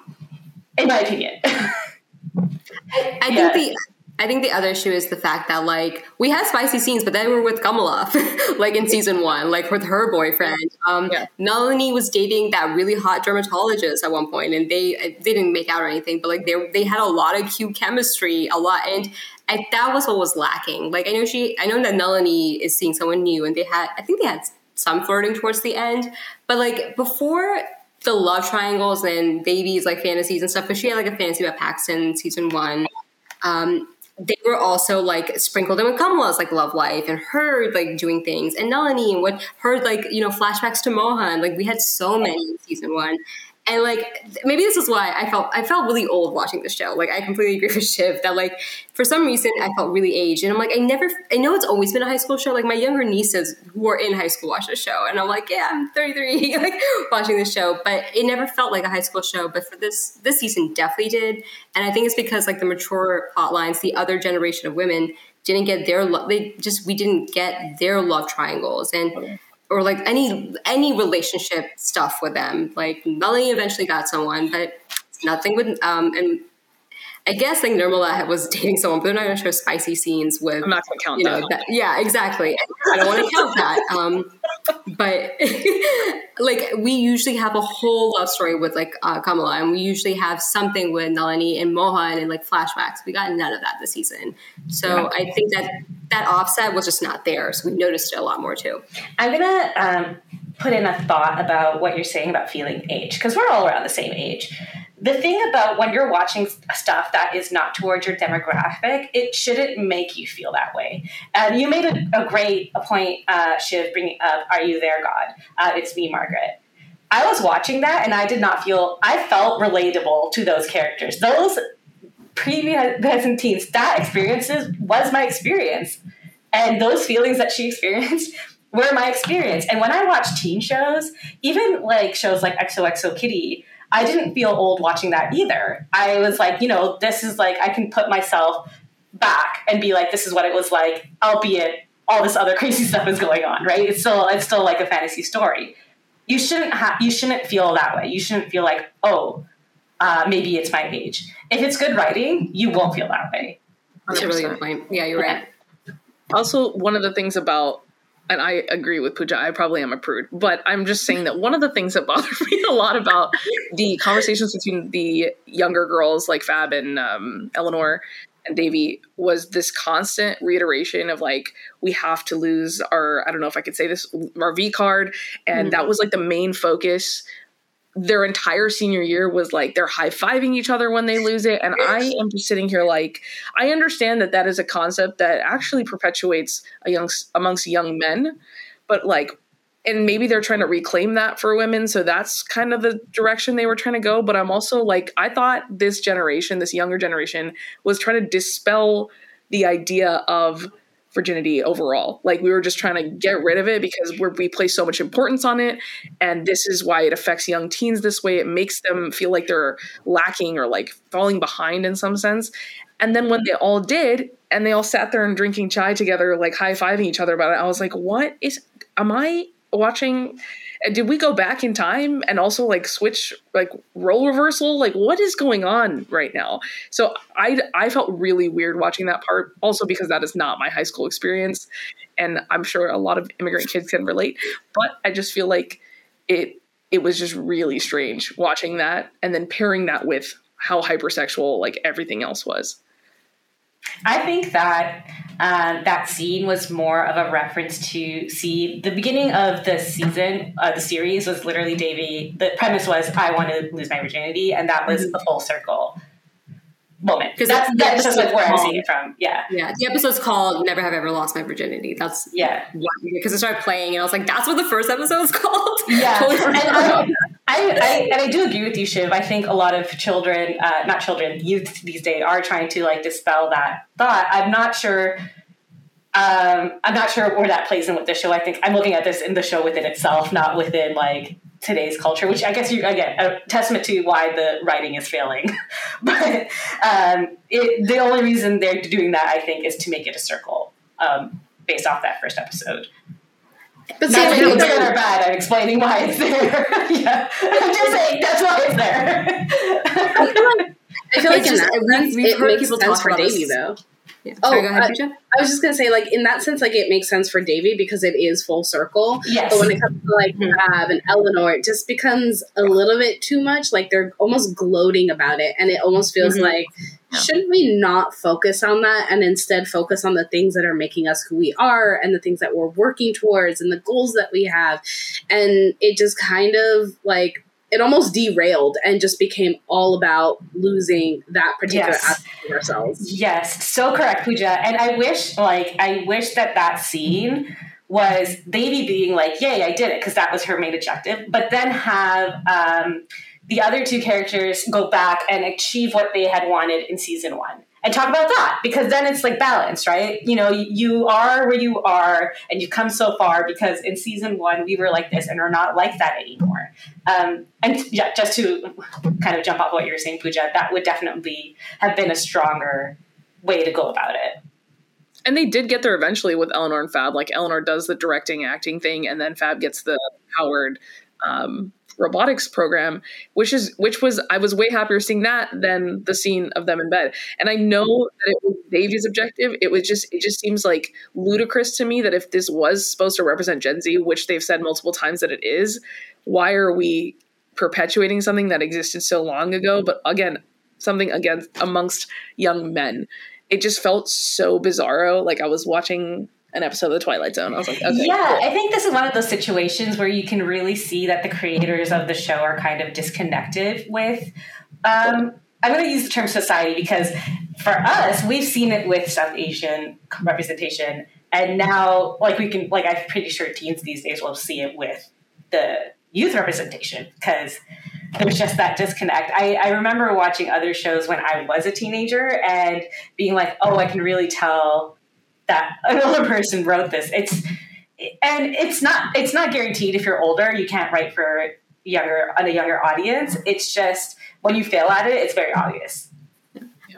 in my opinion. I, yeah. think the I think the other issue is the fact that like we had spicy scenes, but then we were with Kamala, like in season one, like with her boyfriend. Um, yeah. Nalini was dating that really hot dermatologist at one point, and they they didn't make out or anything, but like they they had a lot of cute chemistry, a lot, and I, that was what was lacking. Like I know she, I know that Nalini is seeing someone new, and they had, I think they had some flirting towards the end, but like before the love triangles and babies like fantasies and stuff, but she had like a fantasy about Paxton season one. Um, they were also like sprinkled in with Kamala's like love life and her like doing things and Nalini and what her like you know flashbacks to Mohan. Like we had so many in season one and like maybe this is why I felt I felt really old watching the show. Like I completely agree with Shiv that like for some reason I felt really aged, and I'm like I never I know it's always been a high school show. Like my younger nieces who are in high school watch the show, and I'm like yeah I'm 33 like watching the show, but it never felt like a high school show. But for this this season definitely did, and I think it's because like the mature plot lines, the other generation of women didn't get their love. They just we didn't get their love triangles and or like any any relationship stuff with them. Like Melanie eventually got someone, but nothing with um and I guess like Nirmala was dating someone, but they're not going to show spicy scenes with. I'm not going to count you know, that. that. Yeah, exactly. I don't want to count that. Um, but like we usually have a whole love story with like uh, Kamala, and we usually have something with Nalini and Mohan and like flashbacks. We got none of that this season, so I think that that offset was just not there. So we noticed it a lot more too. I'm gonna um, put in a thought about what you're saying about feeling age because we're all around the same age. The thing about when you're watching stuff that is not towards your demographic, it shouldn't make you feel that way. And you made a, a great point, uh, Shiv, bringing up "Are You There, God?" Uh, it's me, Margaret. I was watching that and I did not feel. I felt relatable to those characters. Those prepubescent teens, that experiences was my experience, and those feelings that she experienced were my experience. And when I watch teen shows, even like shows like XOXO Kitty, I didn't feel old watching that either. I was like, you know, this is like I can put myself back and be like, this is what it was like, albeit all this other crazy stuff is going on, right? It's still it's still like a fantasy story. You shouldn't have you shouldn't feel that way. You shouldn't feel like, oh, uh, maybe it's my age. If it's good writing, you won't feel that way. That's a really good point. Yeah, you're right. Also, one of the things about, and I agree with Pooja, I probably am a prude, but I'm just saying that one of the things that bothered me a lot about the conversations between the younger girls like Fab and um, Eleanor and Devi was this constant reiteration of like, we have to lose our, I don't know if I could say this, our V card. And that was like the main focus their entire senior year was like they're high fiving each other when they lose it. And I am just sitting here like, I understand that that is a concept that actually perpetuates young, amongst young men, but like, and maybe they're trying to reclaim that for women. So that's kind of the direction they were trying to go. But I'm also like, I thought this generation, this younger generation, was trying to dispel the idea of virginity overall. Like we were just trying to get rid of it because we place so much importance on it, and this is why it affects young teens this way. It makes them feel like they're lacking or like falling behind in some sense. And then when they all did, and they all sat there and drinking chai together, like high fiving each other about it, I was like, "What is? Am I watching?" Did we go back in time and also like switch like role reversal? Like what is going on right now? So I I felt really weird watching that part also because that is not my high school experience and I'm sure a lot of immigrant kids can relate, but I just feel like it it was just really strange watching that and then pairing that with how hypersexual like everything else was. I think that uh, that scene was more of a reference to see the beginning of the season, uh, the series was literally Devi. The premise was I want to lose my virginity, and that was the full circle moment. Because that's that's just like where I'm seeing it from. Yeah, Yeah, the episode's called "Never Have Ever Lost My Virginity." That's yeah. because it started playing, and I was like, "That's what the first episode was called." Yeah, Totally and. I, I, I and I do agree with you, Shiv. I think a lot of children, uh, not children, youth these days are trying to like dispel that thought. I'm not sure. Um, I'm not sure where that plays in with the show. I think I'm looking at this in the show within itself, not within like today's culture. Which I guess you again a testament to why the writing is failing. but um, it, the only reason they're doing that, I think, is to make it a circle um, based off that first episode. But see, Not I saying it's good or bad. I'm explaining why it's there. yeah, I'm just saying that's why it's there. I feel like It's in just- that we've- sense, we've it heard makes people sense talk for about Devi, though. Yeah. Oh, go ahead, I- I was just gonna say, like in that sense, like it makes sense for Devi because it is full circle. Yes. But when it comes to like Mhm. Fab and Eleanor, it just becomes a little bit too much. Like they're almost gloating about it, and it almost feels Mhm. like shouldn't we not focus on that and instead focus on the things that are making us who we are and the things that we're working towards and the goals that we have? And it just kind of like it almost derailed and just became all about losing that particular Yes. aspect of ourselves. Yes, so correct, Pooja. And I wish, like, I wish that that scene was Devi being like, "Yay, I did it," because that was her main objective. But then have um, the other two characters go back and achieve what they had wanted in season one and talk about that because then it's like balance, right? You know, you are where you are and you've come so far because in season one we were like this and we're not like that anymore. Um, and yeah, just to kind of jump off what you were saying, Pooja, that would definitely have been a stronger way to go about it. And they did get there eventually with Eleanor and Fab. Like Eleanor does the directing, acting thing, and then Fab gets the Howard um, robotics program, which is which was I was way happier seeing that than the scene of them in bed. And I know that it was Devi's objective. It was just it just seems like ludicrous to me that if this was supposed to represent Gen Z, which they've said multiple times that it is, why are we perpetuating something that existed so long ago? But again, something against amongst young men. It just felt so bizarro. Like I was watching an episode of The Twilight Zone. I was like, okay. Yeah, cool. I think this is one of those situations where you can really see that the creators of the show are kind of disconnected with. Um, I'm going to use the term society because for us, we've seen it with South Asian representation, and now, like we can, like I'm pretty sure teens these days will see it with the youth representation because there's just that disconnect. I, I remember watching other shows when I was a teenager and being like, oh, I can really tell that another person wrote this. It's and it's not it's not guaranteed if you're older you can't write for younger on a younger audience. It's just when you fail at it, it's very obvious.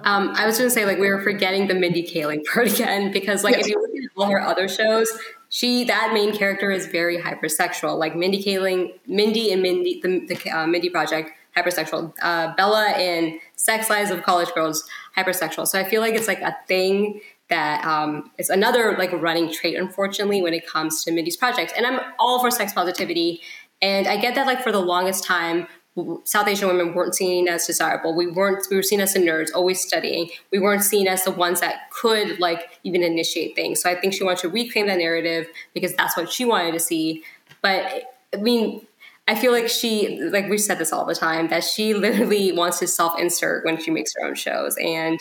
Um, I was going to say, like, we were forgetting the Mindy Kaling part again because, like, if you look at all her other shows, she that main character is very hypersexual. Like Mindy Kaling, Mindy and Mindy, the, the uh, Mindy Project, hypersexual. Uh, Bella in Sex Lives of College Girls, hypersexual. So I feel like it's like a thing that um, is another like running trait, unfortunately, when it comes to Mindy's projects. And I'm all for sex positivity, and I get that like for the longest time, South Asian women weren't seen as desirable. We weren't. We were seen as the nerds, always studying. We weren't seen as the ones that could like even initiate things. So I think she wanted to reclaim that narrative because that's what she wanted to see. But I mean, I feel like she, like we said this all the time, that she literally wants to self-insert when she makes her own shows, and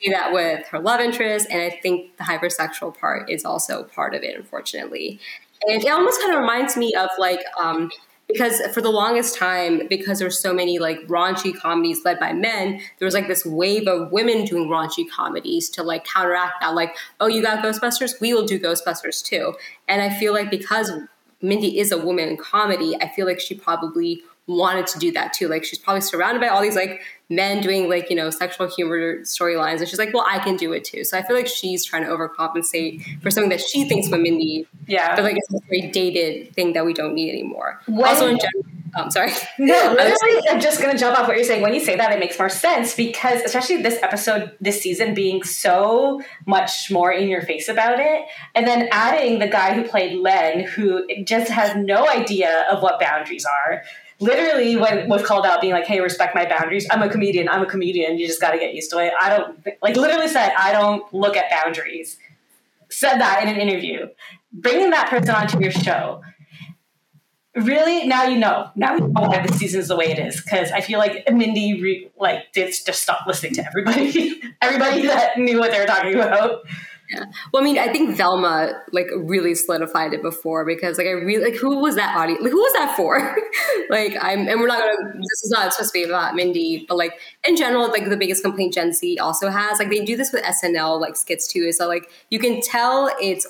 see that with her love interest, and I think the hypersexual part is also part of it, unfortunately. And it almost kind of reminds me of like um, because for the longest time, because there's so many like raunchy comedies led by men, there was like this wave of women doing raunchy comedies to like counteract that. Like, oh, you got Ghostbusters, we will do Ghostbusters too. And I feel like because Mindy is a woman in comedy, I feel like she probably wanted to do that too. Like she's probably surrounded by all these like men doing like, you know, sexual humor storylines. And she's like, well, I can do it too. So I feel like she's trying to overcompensate for something that she thinks women need. Yeah. But like it's a very dated thing that we don't need anymore. When- also in general, oh, I'm sorry. No, literally, I'm just going to jump off what you're saying. When you say that, it makes more sense because, especially this episode, this season being so much more in your face about it, and then adding the guy who played Len, who just has no idea of what boundaries are. Literally, when was called out, being like, "Hey, respect my boundaries. I'm a comedian. I'm a comedian. You just got to get used to it." I don't like. Literally said, "I don't look at boundaries." Said that in an interview. Bringing that person onto your show really now you know now you know why the season is the way it is because i feel like mindy re- like did just stop listening to everybody everybody that knew what they were talking about Yeah. Well, I mean, I think Velma like really solidified it before because like I really like who was that audience? Like who was that for? like I'm, and we're not gonna. This is not supposed to be about Mindy, but like in general, like the biggest complaint Gen Z also has, like they do this with SNL like skits too. Is that like you can tell it's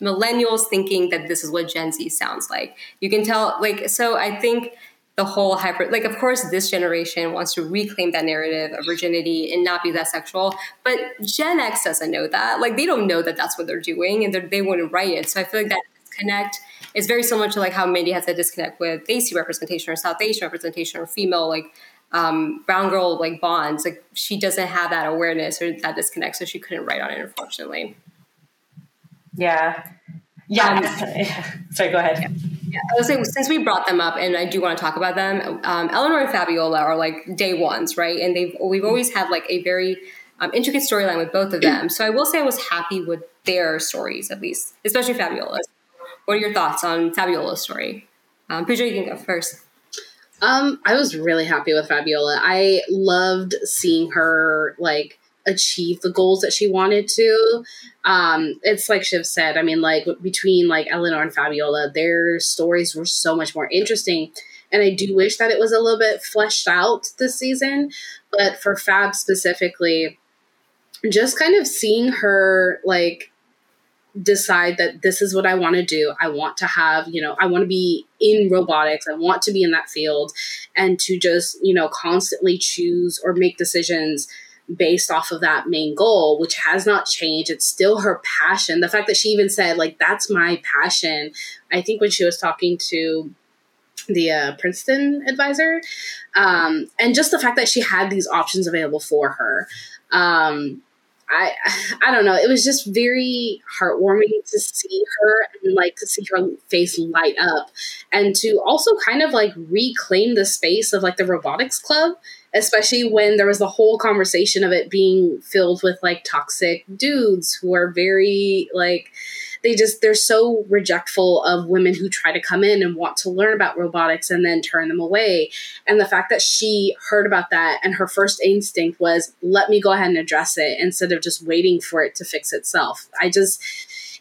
millennials thinking that this is what Gen Z sounds like. You can tell like so. I think the whole hyper like of course this generation wants to reclaim that narrative of virginity and not be that sexual but gen x doesn't know that. Like they don't know that that's what they're doing and they're, they wouldn't write it. So i feel like that disconnect is very similar to like how mindy has a disconnect with desi representation or south asian representation or female like um, brown girl like bonds. Like she doesn't have that awareness or that disconnect so she couldn't write on it unfortunately. Yeah yeah sorry go ahead Yeah, I was saying since we brought them up, and I do want to talk about them. Um, Eleanor and Fabiola are like day ones, right? And they've we've always had like a very um, intricate storyline with both of them. So I will say I was happy with their stories, at least, especially Fabiola's. What are your thoughts on Fabiola's story? Um, Pooja, you can go first. Um, I was really happy with Fabiola. I loved seeing her like achieve the goals that she wanted to. Um, it's like Shiv said. I mean, like between like Eleanor and Fabiola, their stories were so much more interesting. and I do wish that it was a little bit fleshed out this season. But for Fab specifically, just kind of seeing her like decide that this is what I want to do. I want to have, you know, I want to be in robotics. I want to be in that field and to just, you know, constantly choose or make decisions based off of that main goal, which has not changed. It's still her passion. The fact that she even said, like, that's my passion. I think when she was talking to the uh, Princeton advisor, um, and just the fact that she had these options available for her. Um, I I don't know. It was just very heartwarming to see her and like to see her face light up and to also kind of like reclaim the space of like the robotics club, especially when there was the whole conversation of it being filled with like toxic dudes who are very like they just they're so rejectful of women who try to come in and want to learn about robotics and then turn them away. And the fact that she heard about that and her first instinct was let me go ahead and address it instead of just waiting for it to fix itself. I just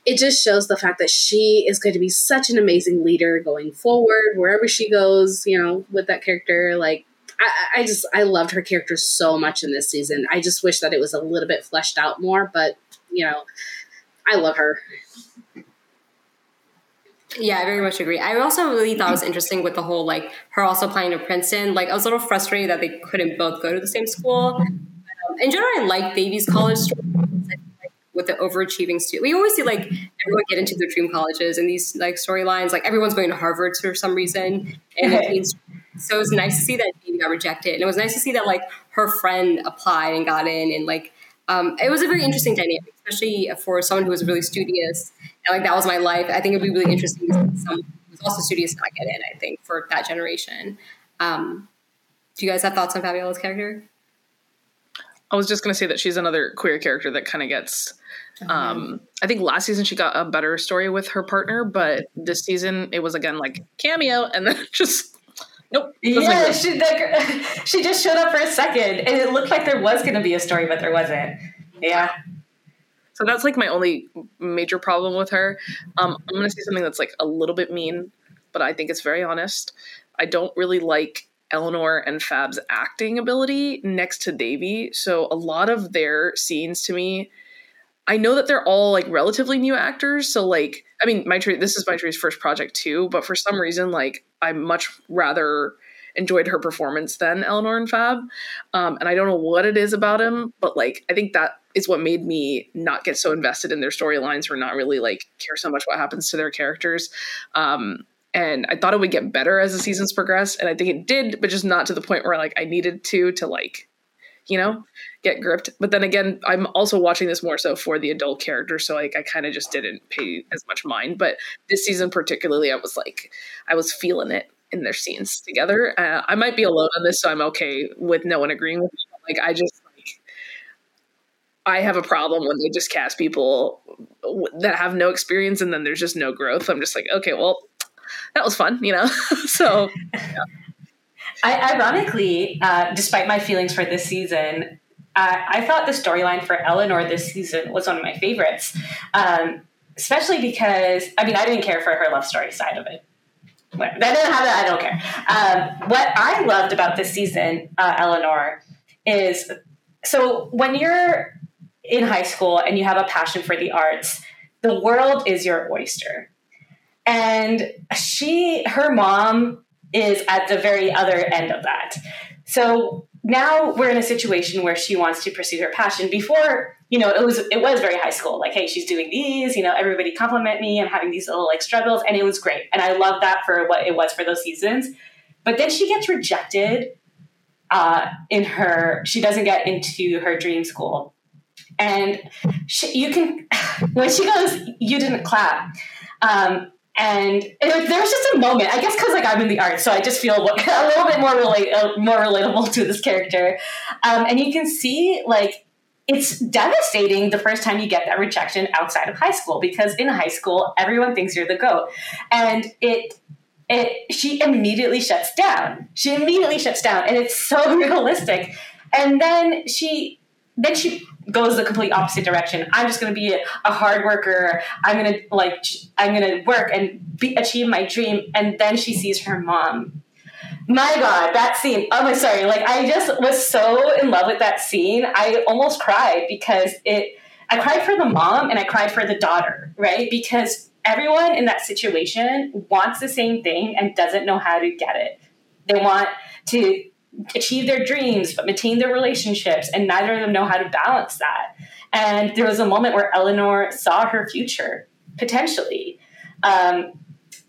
it just shows the fact that she is going to be such an amazing leader going forward wherever she goes you know with that character like I, I just I loved her character so much in this season. I just wish that it was a little bit fleshed out more, but you know, I love her. Yeah, I very much agree. I also really thought it was interesting with the whole like her also applying to Princeton. Like I was a little frustrated that they couldn't both go to the same school. Um, in general, I like Devi's college story with the overachieving student. We always see like everyone get into their dream colleges and these like storylines. Like everyone's going to Harvard for some reason, and it means so it was nice to see that Devi got rejected, and it was nice to see that like her friend applied and got in, and like um, it was a very interesting dynamic, especially for someone who was really studious. And, like that was my life. I think it'd be really interesting to see someone who was also studious not get in. I think for that generation. Um, do you guys have thoughts on Fabiola's character? I was just going to say that she's another queer character that kind of gets. Um, I think last season she got a better story with her partner, but this season it was again like cameo, and then just nope. Yeah, she like, she just showed up for a second, and it looked like there was going to be a story, but there wasn't. Yeah. So that's like my only major problem with her. Um, I'm going to say something that's like a little bit mean, but I think it's very honest. I don't really like Eleanor and Fab's acting ability next to Devi. So a lot of their scenes to me, I know that they're all like relatively new actors. So like, I mean, Maitreyi, this is Maitreyi's first project too, but for some reason, like I much rather enjoyed her performance than Eleanor and Fab. Um, and I don't know what it is about him, but like I think that is what made me not get so invested in their storylines or not really like care so much what happens to their characters. Um, and I thought it would get better as the seasons progressed, and I think it did, but just not to the point where like I needed to to like, you know, get gripped. But then again, I'm also watching this more so for the adult character, so like I kind of just didn't pay as much mind. But this season particularly, I was like, I was feeling it in their scenes together. Uh, I might be alone on this, so I'm okay with no one agreeing with me. Like I just like I have a problem when they just cast people that have no experience and then there's just no growth. I'm just like, okay, well, that was fun, you know. so, yeah. I, ironically, uh, despite my feelings for this season, I thought the storyline for Eleanor this season was one of my favorites, um, especially because I mean I didn't care for her love story side of it. That didn't have. I don't care. Um, what I loved about this season, uh, Eleanor, is so when you're in high school and you have a passion for the arts, the world is your oyster. And she, her mom is at the very other end of that. So now we're in a situation where she wants to pursue her passion. Before, you know, it was it was very high school. Like, hey, she's doing these. You know, everybody compliment me. I'm having these little like struggles, and it was great. And I love that for what it was for those seasons. But then she gets rejected uh, in her. She doesn't get into her dream school, and she, you can when she goes, "You didn't clap." Um, and it, there was just a moment i guess because like i'm in the arts so i just feel a little bit more relate uh, more relatable to this character. Um, and you can see like it's devastating the first time you get that rejection outside of high school because in high school everyone thinks you're the goat. And it it she immediately shuts down. She immediately shuts down and it's so realistic. And then she then she goes the complete opposite direction. I'm just going to be a hard worker. I'm going to like I'm going to work and be, achieve my dream. And then she sees her mom My God, that scene. Oh my sorry. Like I just was so in love with that scene. I almost cried because it I cried for the mom and I cried for the daughter, right? Because everyone in that situation wants the same thing and doesn't know how to get it. They want to achieve their dreams but maintain their relationships and neither of them know how to balance that. And there was a moment where Eleanor saw her future potentially. Um,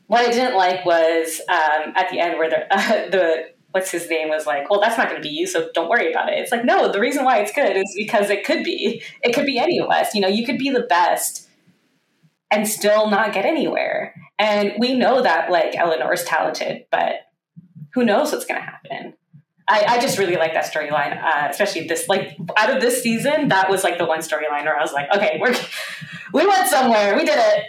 what I didn't like was um, at the end where the uh, the what's his name was like, well, that's not going to be you, so don't worry about it. It's like, no, the reason why it's good is because it could be. It could be any of us. You know, you could be the best and still not get anywhere. And we know that like Eleanor's talented, but who knows what's going to happen. I, I, just really like that storyline, uh, especially this like out of this season. That was like the one storyline where I was like, okay, we're we went somewhere, we did it,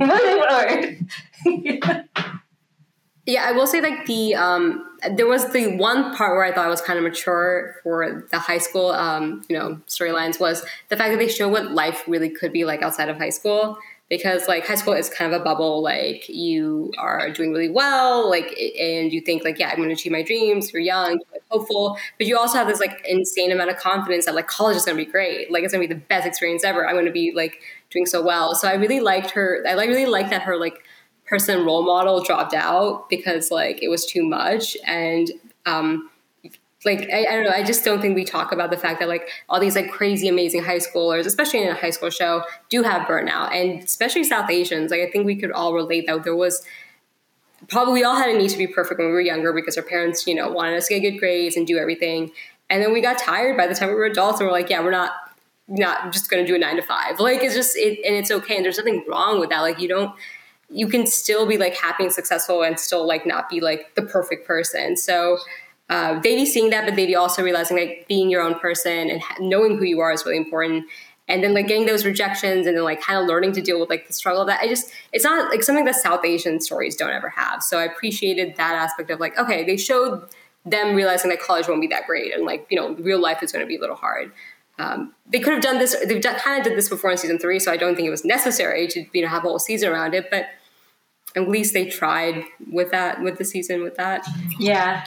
moving forward. yeah, I will say like the um, there was the one part where I thought was kind of mature for the high school um, you know storylines was the fact that they show what life really could be like outside of high school because like high school is kind of a bubble like you are doing really well like and you think like yeah i'm going to achieve my dreams you're young you're hopeful but you also have this like insane amount of confidence that like college is going to be great like it's going to be the best experience ever i'm going to be like doing so well so i really liked her i like really liked that her like person role model dropped out because like it was too much and um like I, I, don't know i just don't think we talk about the fact that like all these like crazy amazing high schoolers especially in a high school show do have burnout. And especially south asians like i think we could all relate that there was probably we all had a need to be perfect when we were younger because our parents you know wanted us to get good grades and do everything. And then we got tired by the time we were adults and we're like yeah we're not not just going to do a nine to five. Like it's just it and it's okay and there's nothing wrong with that. Like you don't you can still be like happy and successful and still like not be like the perfect person. So uh, Devi seeing that, but Devi also realizing like being your own person and knowing who you are is really important. And then like getting those rejections and then like kind of learning to deal with like the struggle that I just it's not like something that South Asian stories don't ever have. So I appreciated that aspect of like okay they showed them realizing that college won't be that great and like you know real life is going to be a little hard. Um, they could have done this. They've done, kind of did this before in season three, so I don't think it was necessary to you know have a whole season around it. But at least they tried with that with the season with that. Yeah,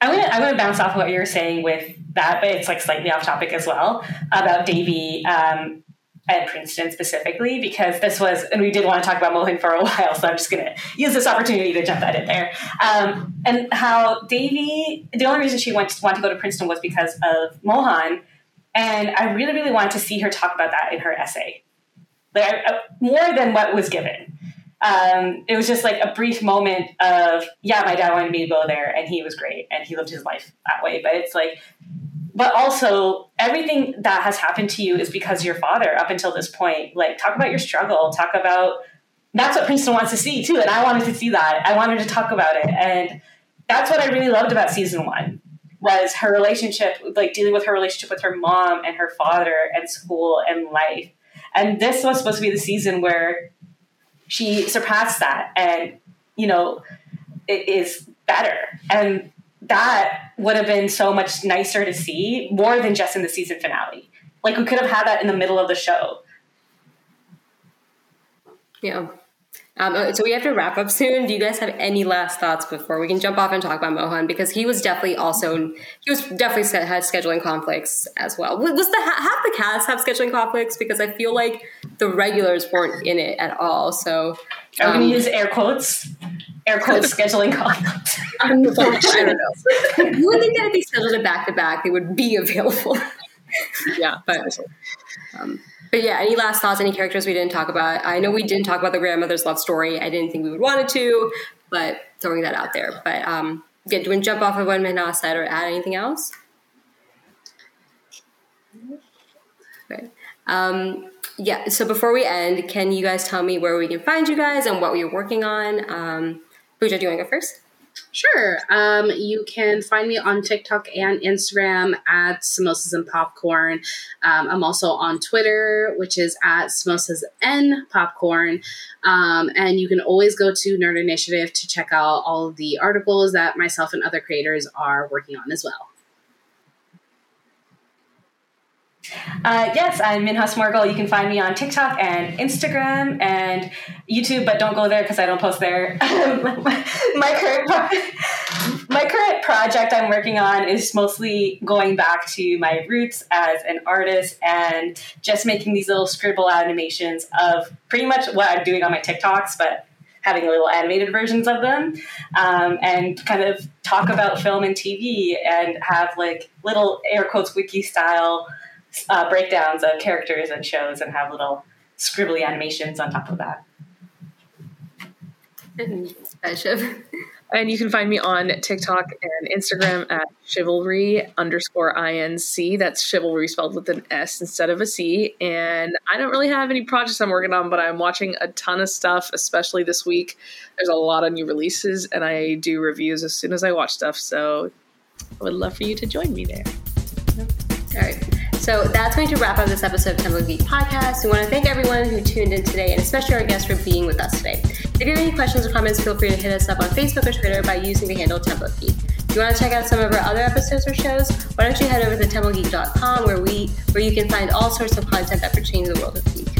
I'm gonna I'm gonna bounce off what you're saying with that, but it's like slightly off topic as well about Devi um, at Princeton specifically because this was and we did want to talk about Mohan for a while, so I'm just gonna use this opportunity to jump that in there. Um, and how Devi, the only reason she went to want to go to Princeton was because of Mohan, and I really really wanted to see her talk about that in her essay, like uh, more than what was given um, it was just like a brief moment of yeah my dad wanted me to go there and he was great and he lived his life that way. But it's like but also everything that has happened to you is because your father up until this point. Like talk about your struggle. Talk about that's what princeton wants to see too and i wanted to see that. I wanted to talk about it and that's what i really loved about season one was her relationship like dealing with her relationship with her mom and her father and school and life. And this was supposed to be the season where she surpassed that and you know it is better. And that would have been so much nicer to see more than just in the season finale. Like we could have had that in the middle of the show. Yeah um, uh, so we have to wrap up soon. Do you guys have any last thoughts before we can jump off and talk about Mohan? Because he was definitely also he was definitely had scheduling conflicts as well. Was the half the cast have scheduling conflicts? Because I feel like the regulars weren't in it at all. So um, I'm going to use air quotes. Air quotes scheduling conflicts. I don't know. you would think that if they scheduled it back to back, they would be available. yeah, but. Um, but yeah, any last thoughts? Any characters we didn't talk about? I know we didn't talk about the grandmother's love story. I didn't think we would wanted to, but throwing that out there. But um, yeah, do you want to jump off of what Minhas said or add anything else? Right. Um, yeah. So before we end, can you guys tell me where we can find you guys and what you're working on? Um, Pooja, do you want to go first? Sure. Um, you can find me on TikTok and Instagram at Samosas and Popcorn. Um, I'm also on Twitter, which is at Samosas and Popcorn. Um, and you can always go to Nerd Initiative to check out all the articles that myself and other creators are working on as well. Uh, yes, I'm Minhas Morgul. You can find me on TikTok and Instagram and YouTube, but don't go there because I don't post there. my current my current project I'm working on is mostly going back to my roots as an artist and just making these little scribble animations of pretty much what I'm doing on my TikToks, but having little animated versions of them um, and kind of talk about film and TV and have like little air quotes wiki style uh, breakdowns of characters and shows and have little scribbly animations on top of that. Uh, Shiv. And you can find me on TikTok and Instagram at chivalry underscore INC. That's chivalry spelled with an S instead of a C. And I don't really have any projects I'm working on, but I'm watching a ton of stuff, especially this week. There's a lot of new releases, and I do reviews as soon as I watch stuff. So I would love for you to join me there. All right. So that's going to wrap up this episode of Temple Geek podcast. We want to thank everyone who tuned in today, and especially our guests for being with us today. If you have any questions or comments, feel free to hit us up on Facebook or Twitter by using the handle Temple Geek. If you want to check out some of our other episodes or shows, why don't you head over to templegeek.com where we where you can find all sorts of content that pertains to the world of geek.